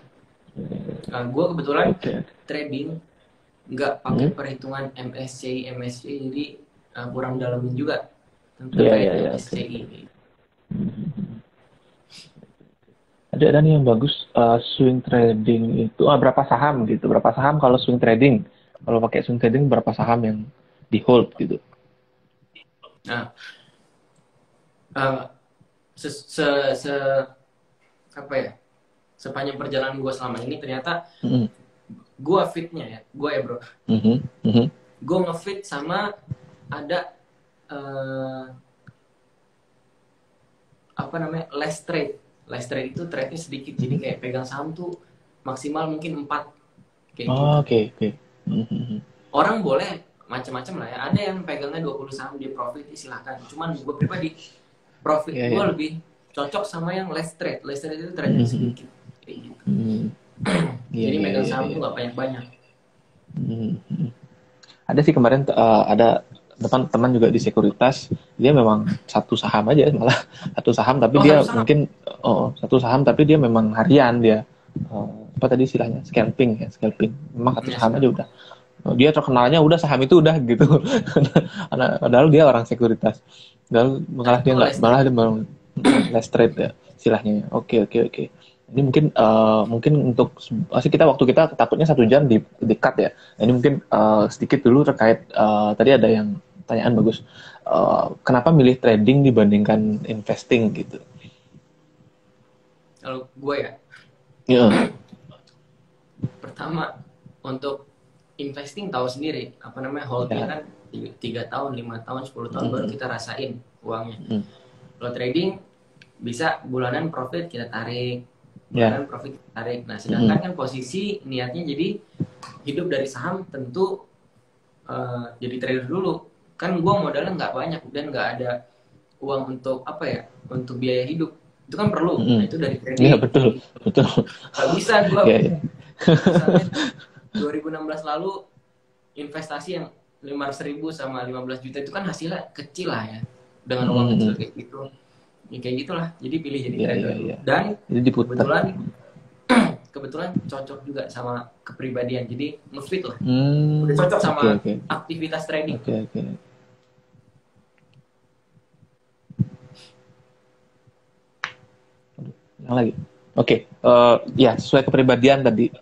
B: Uh, eh, gue kebetulan okay. trading nggak pakai hmm? perhitungan MSCI MSCI jadi uh, kurang dalamin juga
A: tentang yeah, yeah, yeah, MSCI. Okay. ada ada nih yang bagus uh, swing trading itu uh, berapa saham gitu berapa saham kalau swing trading kalau pakai swing trading berapa saham yang di hold gitu
B: nah uh, se, se, se apa ya sepanjang perjalanan gue selama ini ternyata mm -hmm. gue fitnya ya gue ya bro mm -hmm. mm -hmm. gue ngefit sama ada uh, apa namanya less trade less trade itu trade-nya sedikit jadi kayak pegang saham tuh maksimal mungkin empat
A: kayak oh, gitu. oke okay, oke okay.
B: Mm-hmm. orang boleh macam-macam lah ya ada yang pegangnya 20 saham dia profit silahkan cuman gue pribadi profit yeah, gue yeah. lebih cocok sama yang less trade less trade itu trade mm-hmm. sedikit kayak gitu mm-hmm. jadi yeah, megang saham yeah, tuh yeah. gak banyak-banyak
A: mm-hmm. ada sih kemarin uh, ada teman teman juga di sekuritas dia memang satu saham aja malah satu saham tapi oh, dia saham. mungkin oh satu saham tapi dia memang harian dia oh, apa tadi istilahnya scalping ya scalping memang satu saham aja udah oh, dia terkenalnya udah saham itu udah gitu padahal dia orang sekuritas padahal malah dia nggak malah dia mau less trade ya istilahnya oke oke oke ini mungkin uh, mungkin untuk masih kita waktu kita takutnya satu jam di dekat ya ini mungkin uh, sedikit dulu terkait uh, tadi ada yang pertanyaan bagus. Uh, kenapa milih trading dibandingkan investing gitu?
B: Kalau gue ya.
A: Ya. Yeah.
B: Pertama untuk investing tahu sendiri apa namanya holdnya yeah. kan tiga tahun, lima tahun, 10 tahun mm. baru kita rasain uangnya. Mm. Kalau trading bisa bulanan profit kita tarik, ya. bulanan yeah. profit kita tarik. Nah sedangkan mm. kan posisi niatnya jadi hidup dari saham tentu uh, jadi trader dulu kan gue modalnya nggak banyak dan nggak ada uang untuk apa ya untuk biaya hidup itu kan perlu mm. nah, itu dari kredit
A: iya betul betul
B: nggak bisa gue yeah, yeah. 2016 lalu investasi yang lima ribu sama 15 juta itu kan hasilnya kecil lah ya dengan uang mm. kecil kayak gitu ya kayak gitulah jadi pilih jadi yeah, trader yeah, yeah. dan jadi kebetulan kebetulan cocok juga sama kepribadian jadi ngefit lah mm, udah cocok sama okay, okay. aktivitas trading
A: okay, okay. yang lagi oke okay. uh, eh, ya sesuai kepribadian tadi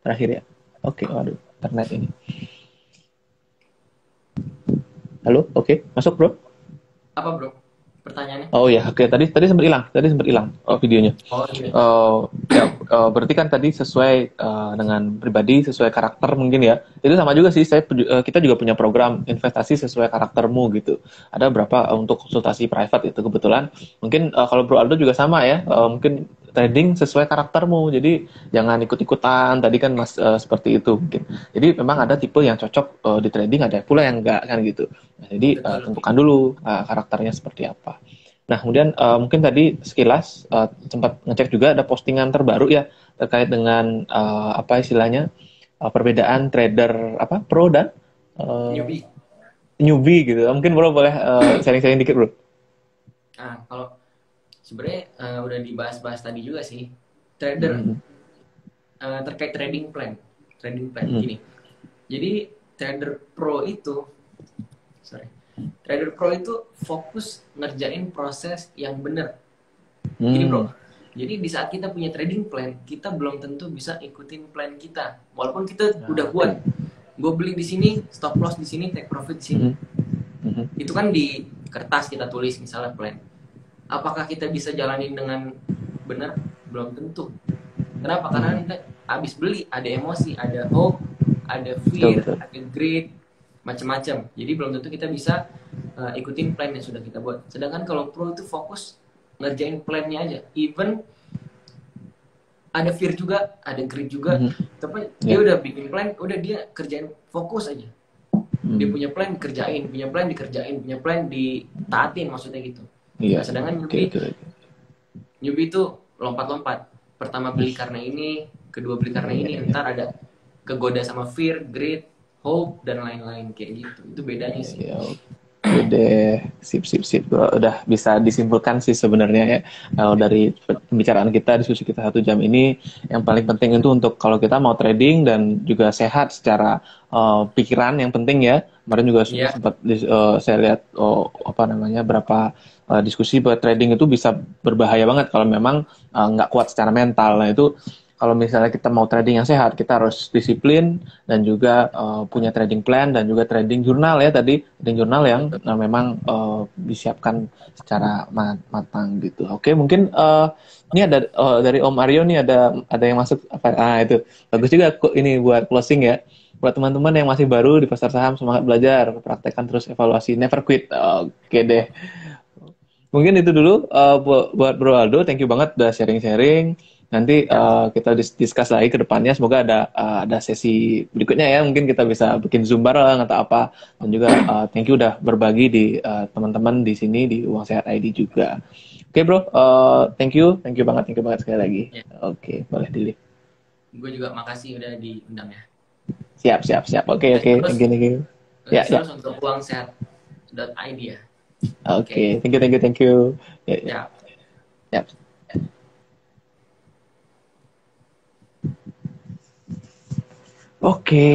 A: terakhir ya oke okay. waduh internet ini halo oke okay. masuk bro
B: apa bro pertanyaannya?
A: Oh iya, oke. Okay. Tadi tadi sempat hilang, tadi sempat hilang oh, videonya. Oh iya. Uh, ya, uh, berarti kan tadi sesuai uh, dengan pribadi, sesuai karakter mungkin ya. Itu sama juga sih. Saya uh, kita juga punya program investasi sesuai karaktermu gitu. Ada berapa uh, untuk konsultasi private itu kebetulan. Mungkin uh, kalau Bro Aldo juga sama ya. Uh, mungkin trading sesuai karaktermu. Jadi jangan ikut-ikutan. Tadi kan Mas uh, seperti itu mungkin. Jadi memang ada tipe yang cocok uh, di trading, ada pula yang enggak kan gitu. Nah, jadi uh, tentukan dulu uh, karakternya seperti apa. Nah, kemudian uh, mungkin tadi sekilas uh, sempat ngecek juga ada postingan terbaru ya terkait dengan uh, apa istilahnya uh, perbedaan trader apa pro dan
B: uh, newbie.
A: Newbie gitu. Mungkin bro boleh uh, sharing-sharing dikit bro.
B: Nah, kalau sebenarnya uh, udah dibahas-bahas tadi juga sih. Trader. Hmm. uh, terkait trading plan. Trading plan hmm. gini. Jadi trader pro itu sorry. Trader pro itu fokus ngerjain proses yang benar hmm. jadi bro. Jadi di saat kita punya trading plan kita belum tentu bisa ikutin plan kita. Walaupun kita nah, udah buat gue beli di sini stop loss di sini take profit di sini. Hmm. Hmm. itu kan di kertas kita tulis misalnya plan apakah kita bisa jalanin dengan benar? Belum tentu. Kenapa? Karena hmm. kita habis beli ada emosi ada hope ada fear betul, betul. ada greed macam-macam. Jadi belum tentu kita bisa uh, ikutin plan yang sudah kita buat. Sedangkan kalau pro itu fokus ngerjain plannya aja. Even ada fear juga ada greed juga. Mm -hmm. tapi yeah. dia udah bikin plan udah dia kerjain fokus aja. Mm. dia punya plan kerjain. Punya plan dikerjain. Punya plan ditaatin maksudnya gitu Iya. Nah, sedangkan newbie, okay, okay. newbie itu lompat-lompat. Pertama beli karena ini, kedua beli karena ini, ntar ada kegoda sama fear, greed, hope dan lain-lain kayak gitu. Itu bedanya sih.
A: Iya, Udah, sip, sip, sip. Udah bisa disimpulkan sih sebenarnya ya. Kalau dari pembicaraan kita, diskusi kita satu jam ini, yang paling penting itu untuk kalau kita mau trading dan juga sehat secara uh, pikiran yang penting ya. Kemarin juga yeah. sempat uh, saya lihat oh, apa namanya berapa uh, diskusi bahwa trading itu bisa berbahaya banget kalau memang nggak uh, kuat secara mental. Nah itu kalau misalnya kita mau trading yang sehat, kita harus disiplin dan juga uh, punya trading plan dan juga trading jurnal ya tadi, trading jurnal yang uh, memang uh, disiapkan secara matang gitu. Oke, mungkin uh, ini ada uh, dari Om Aryo nih ada ada yang masuk apa? Ah itu bagus juga ini buat closing ya. Buat teman-teman yang masih baru di pasar saham semangat belajar, praktekkan terus evaluasi, never quit. Oke deh. Mungkin itu dulu uh, buat Bro Aldo, thank you banget udah sharing-sharing. Nanti uh, kita dis discuss lagi ke depannya. Semoga ada uh, ada sesi berikutnya ya. Mungkin kita bisa bikin zoom bareng atau apa. Dan juga uh, thank you udah berbagi di teman-teman uh, di sini di Uang Sehat ID juga. Oke okay, bro. Uh, thank you. Thank you banget. Thank you banget sekali lagi. Yeah. oke okay, boleh dili
B: gue juga makasih udah diundang ya.
A: Siap siap siap. Oke okay, oke. thank you
B: ya, ya. untuk uang sehat ID ya
A: oke okay. okay. thank you thank you thank you ya, ya. ya. Oke,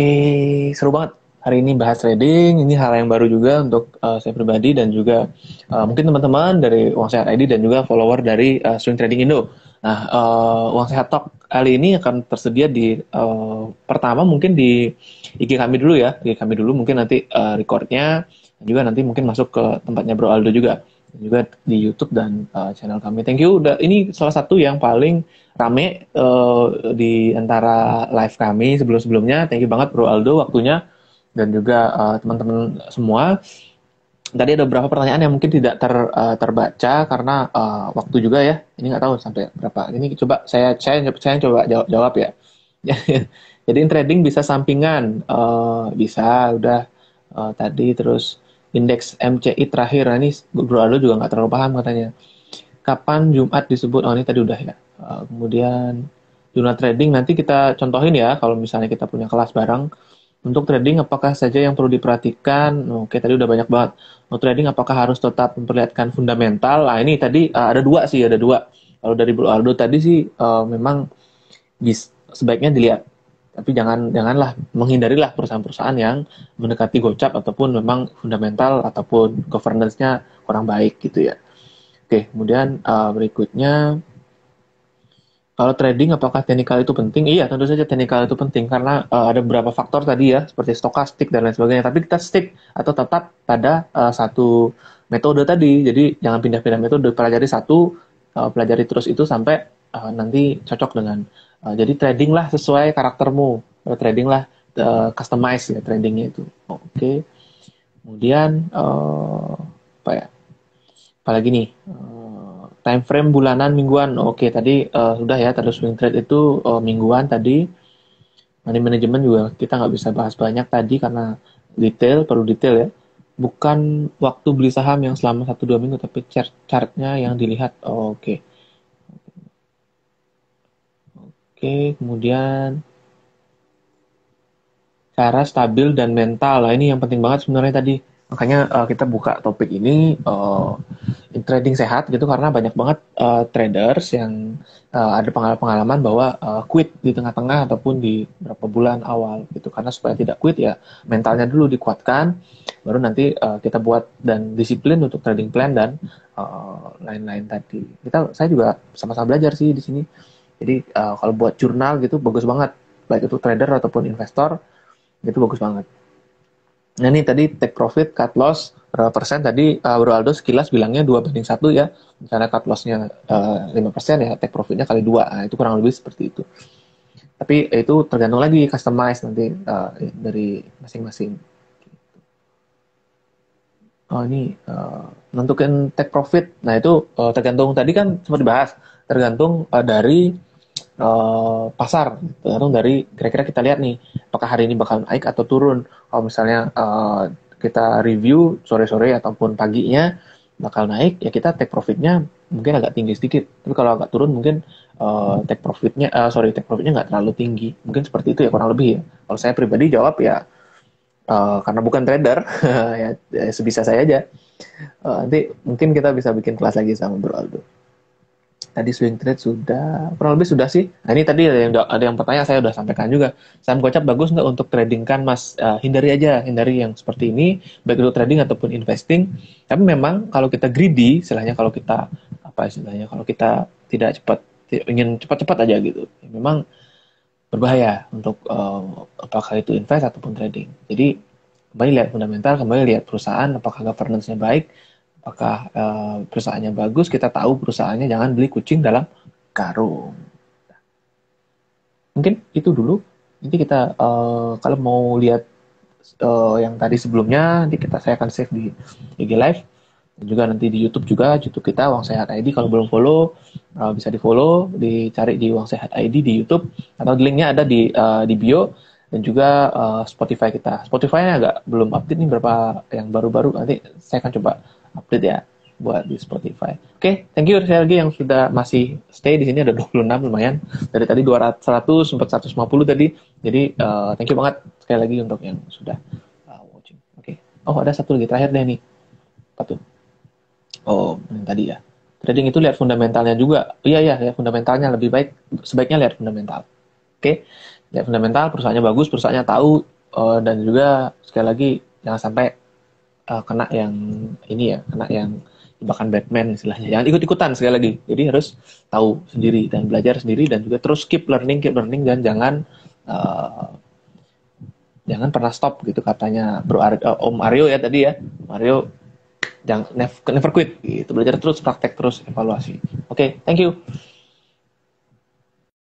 A: seru banget. Hari ini bahas trading, ini hal yang baru juga untuk uh, saya pribadi dan juga uh, mungkin teman-teman dari Uang Sehat ID dan juga follower dari uh, Swing Trading Indo. Nah, uh, Uang Sehat Talk kali ini akan tersedia di uh, pertama mungkin di IG kami dulu ya, IG kami dulu mungkin nanti uh, recordnya dan juga nanti mungkin masuk ke tempatnya Bro Aldo juga juga di YouTube dan uh, channel kami. Thank you. Udah ini salah satu yang paling rame uh, di antara live kami sebelum-sebelumnya. Thank you banget Bro Aldo waktunya dan juga uh, teman-teman semua. Tadi ada beberapa pertanyaan yang mungkin tidak ter, uh, terbaca karena uh, waktu juga ya. Ini nggak tahu sampai berapa. Ini coba saya saya saya coba jawab, jawab ya. Jadi trading bisa sampingan, uh, bisa udah uh, tadi terus indeks MCI terakhir. Nah, ini Bro Aldo juga nggak terlalu paham katanya. Kapan Jumat disebut? Oh ini tadi udah ya. Uh, kemudian jurnal trading nanti kita contohin ya kalau misalnya kita punya kelas bareng. Untuk trading apakah saja yang perlu diperhatikan? Oke tadi udah banyak banget. Untuk trading apakah harus tetap memperlihatkan fundamental? Nah ini tadi uh, ada dua sih ada dua. Kalau dari Bro Aldo tadi sih uh, memang bis, sebaiknya dilihat tapi jangan janganlah menghindarilah perusahaan-perusahaan yang mendekati gocap ataupun memang fundamental ataupun governance-nya kurang baik gitu ya. Oke, kemudian uh, berikutnya kalau trading apakah teknikal itu penting? Iya, tentu saja teknikal itu penting karena uh, ada beberapa faktor tadi ya seperti stokastik dan lain sebagainya. Tapi kita stick atau tetap pada uh, satu metode tadi. Jadi jangan pindah-pindah metode, pelajari satu, uh, pelajari terus itu sampai uh, nanti cocok dengan Uh, jadi trading lah sesuai karaktermu. Uh, trading lah uh, customize ya tradingnya itu. Oke. Okay. Kemudian uh, apa ya? Apalagi nih? Uh, time frame bulanan mingguan. Oke, okay, tadi uh, sudah ya. Tadi swing trade itu uh, mingguan tadi. Money management juga kita nggak bisa bahas banyak tadi karena detail, perlu detail ya. Bukan waktu beli saham yang selama satu dua minggu, tapi chart chartnya yang dilihat. Oke. Okay Oke, kemudian cara stabil dan mental. Nah, ini yang penting banget sebenarnya tadi. Makanya uh, kita buka topik ini uh, trading sehat gitu karena banyak banget uh, traders yang uh, ada pengalaman-pengalaman bahwa uh, quit di tengah-tengah ataupun di beberapa bulan awal gitu. Karena supaya tidak quit ya mentalnya dulu dikuatkan, baru nanti uh, kita buat dan disiplin untuk trading plan dan lain-lain uh, tadi. Kita saya juga sama-sama belajar sih di sini jadi uh, kalau buat jurnal gitu bagus banget, baik itu trader ataupun investor, itu bagus banget. Nah ini tadi take profit, cut loss, berapa persen tadi uh, Bro Aldo sekilas bilangnya dua banding satu ya. Misalnya cut lossnya uh, eh, 5 persen ya, take profitnya kali dua, nah, itu kurang lebih seperti itu. Tapi itu tergantung lagi customize nanti uh, dari masing-masing. Oh ini uh, menentukan take profit, nah itu uh, tergantung tadi kan sempat dibahas, tergantung uh, dari uh, pasar. Tergantung dari kira-kira kita lihat nih apakah hari ini bakal naik atau turun. Kalau misalnya uh, kita review sore-sore ataupun paginya bakal naik ya kita take profitnya mungkin agak tinggi sedikit. Tapi kalau agak turun mungkin uh, take profitnya uh, sorry take profitnya nggak terlalu tinggi. Mungkin seperti itu ya kurang lebih ya. Kalau saya pribadi jawab ya uh, karena bukan trader ya, ya sebisa saya aja. Uh, nanti mungkin kita bisa bikin kelas lagi sama Bro Aldo Tadi swing trade sudah, kurang lebih sudah sih. Nah ini tadi ada yang ada yang pertanyaan saya sudah sampaikan juga. Saham gocap bagus nggak untuk trading kan mas? Uh, hindari aja, hindari yang seperti ini, baik itu trading ataupun investing. Tapi memang kalau kita greedy, istilahnya kalau kita apa istilahnya, kalau kita tidak cepat ingin cepat-cepat aja gitu, ya memang berbahaya untuk uh, apakah itu invest ataupun trading. Jadi kembali lihat fundamental, kembali lihat perusahaan, apakah governance-nya baik, apakah uh, perusahaannya bagus, kita tahu perusahaannya jangan beli kucing dalam karung. Mungkin itu dulu. Nanti kita uh, kalau mau lihat uh, yang tadi sebelumnya, nanti kita saya akan save di IG Live. Dan juga nanti di YouTube juga YouTube kita Uang Sehat ID kalau belum follow uh, bisa di follow dicari di Uang Sehat ID di YouTube. Atau linknya ada di uh, di bio. Dan juga uh, Spotify kita. Spotify-nya agak belum update nih berapa yang baru-baru. Nanti saya akan coba update ya buat di Spotify. Oke, okay, thank you sekali lagi yang sudah masih stay di sini ada 26 lumayan. Dari tadi 200 100 sempat 150 tadi. Jadi uh, thank you banget sekali lagi untuk yang sudah uh, watching. Oke. Okay. Oh, ada satu lagi terakhir deh nih. Apa tuh? Oh, yang tadi ya. Trading itu lihat fundamentalnya juga. Oh, iya iya, lihat fundamentalnya lebih baik sebaiknya lihat fundamental. Oke. Okay? Lihat fundamental, perusahaannya bagus, perusahaannya tahu uh, dan juga sekali lagi jangan sampai uh, kena yang ini ya, kena yang bahkan Batman istilahnya. Jangan ikut-ikutan sekali lagi. Jadi harus tahu sendiri dan belajar sendiri dan juga terus keep learning, keep learning dan jangan uh, jangan pernah stop gitu katanya Bro Ar uh, Om Aryo ya tadi ya. Mario jangan never, never quit gitu. Belajar terus, praktek terus, evaluasi. Oke, okay, thank you.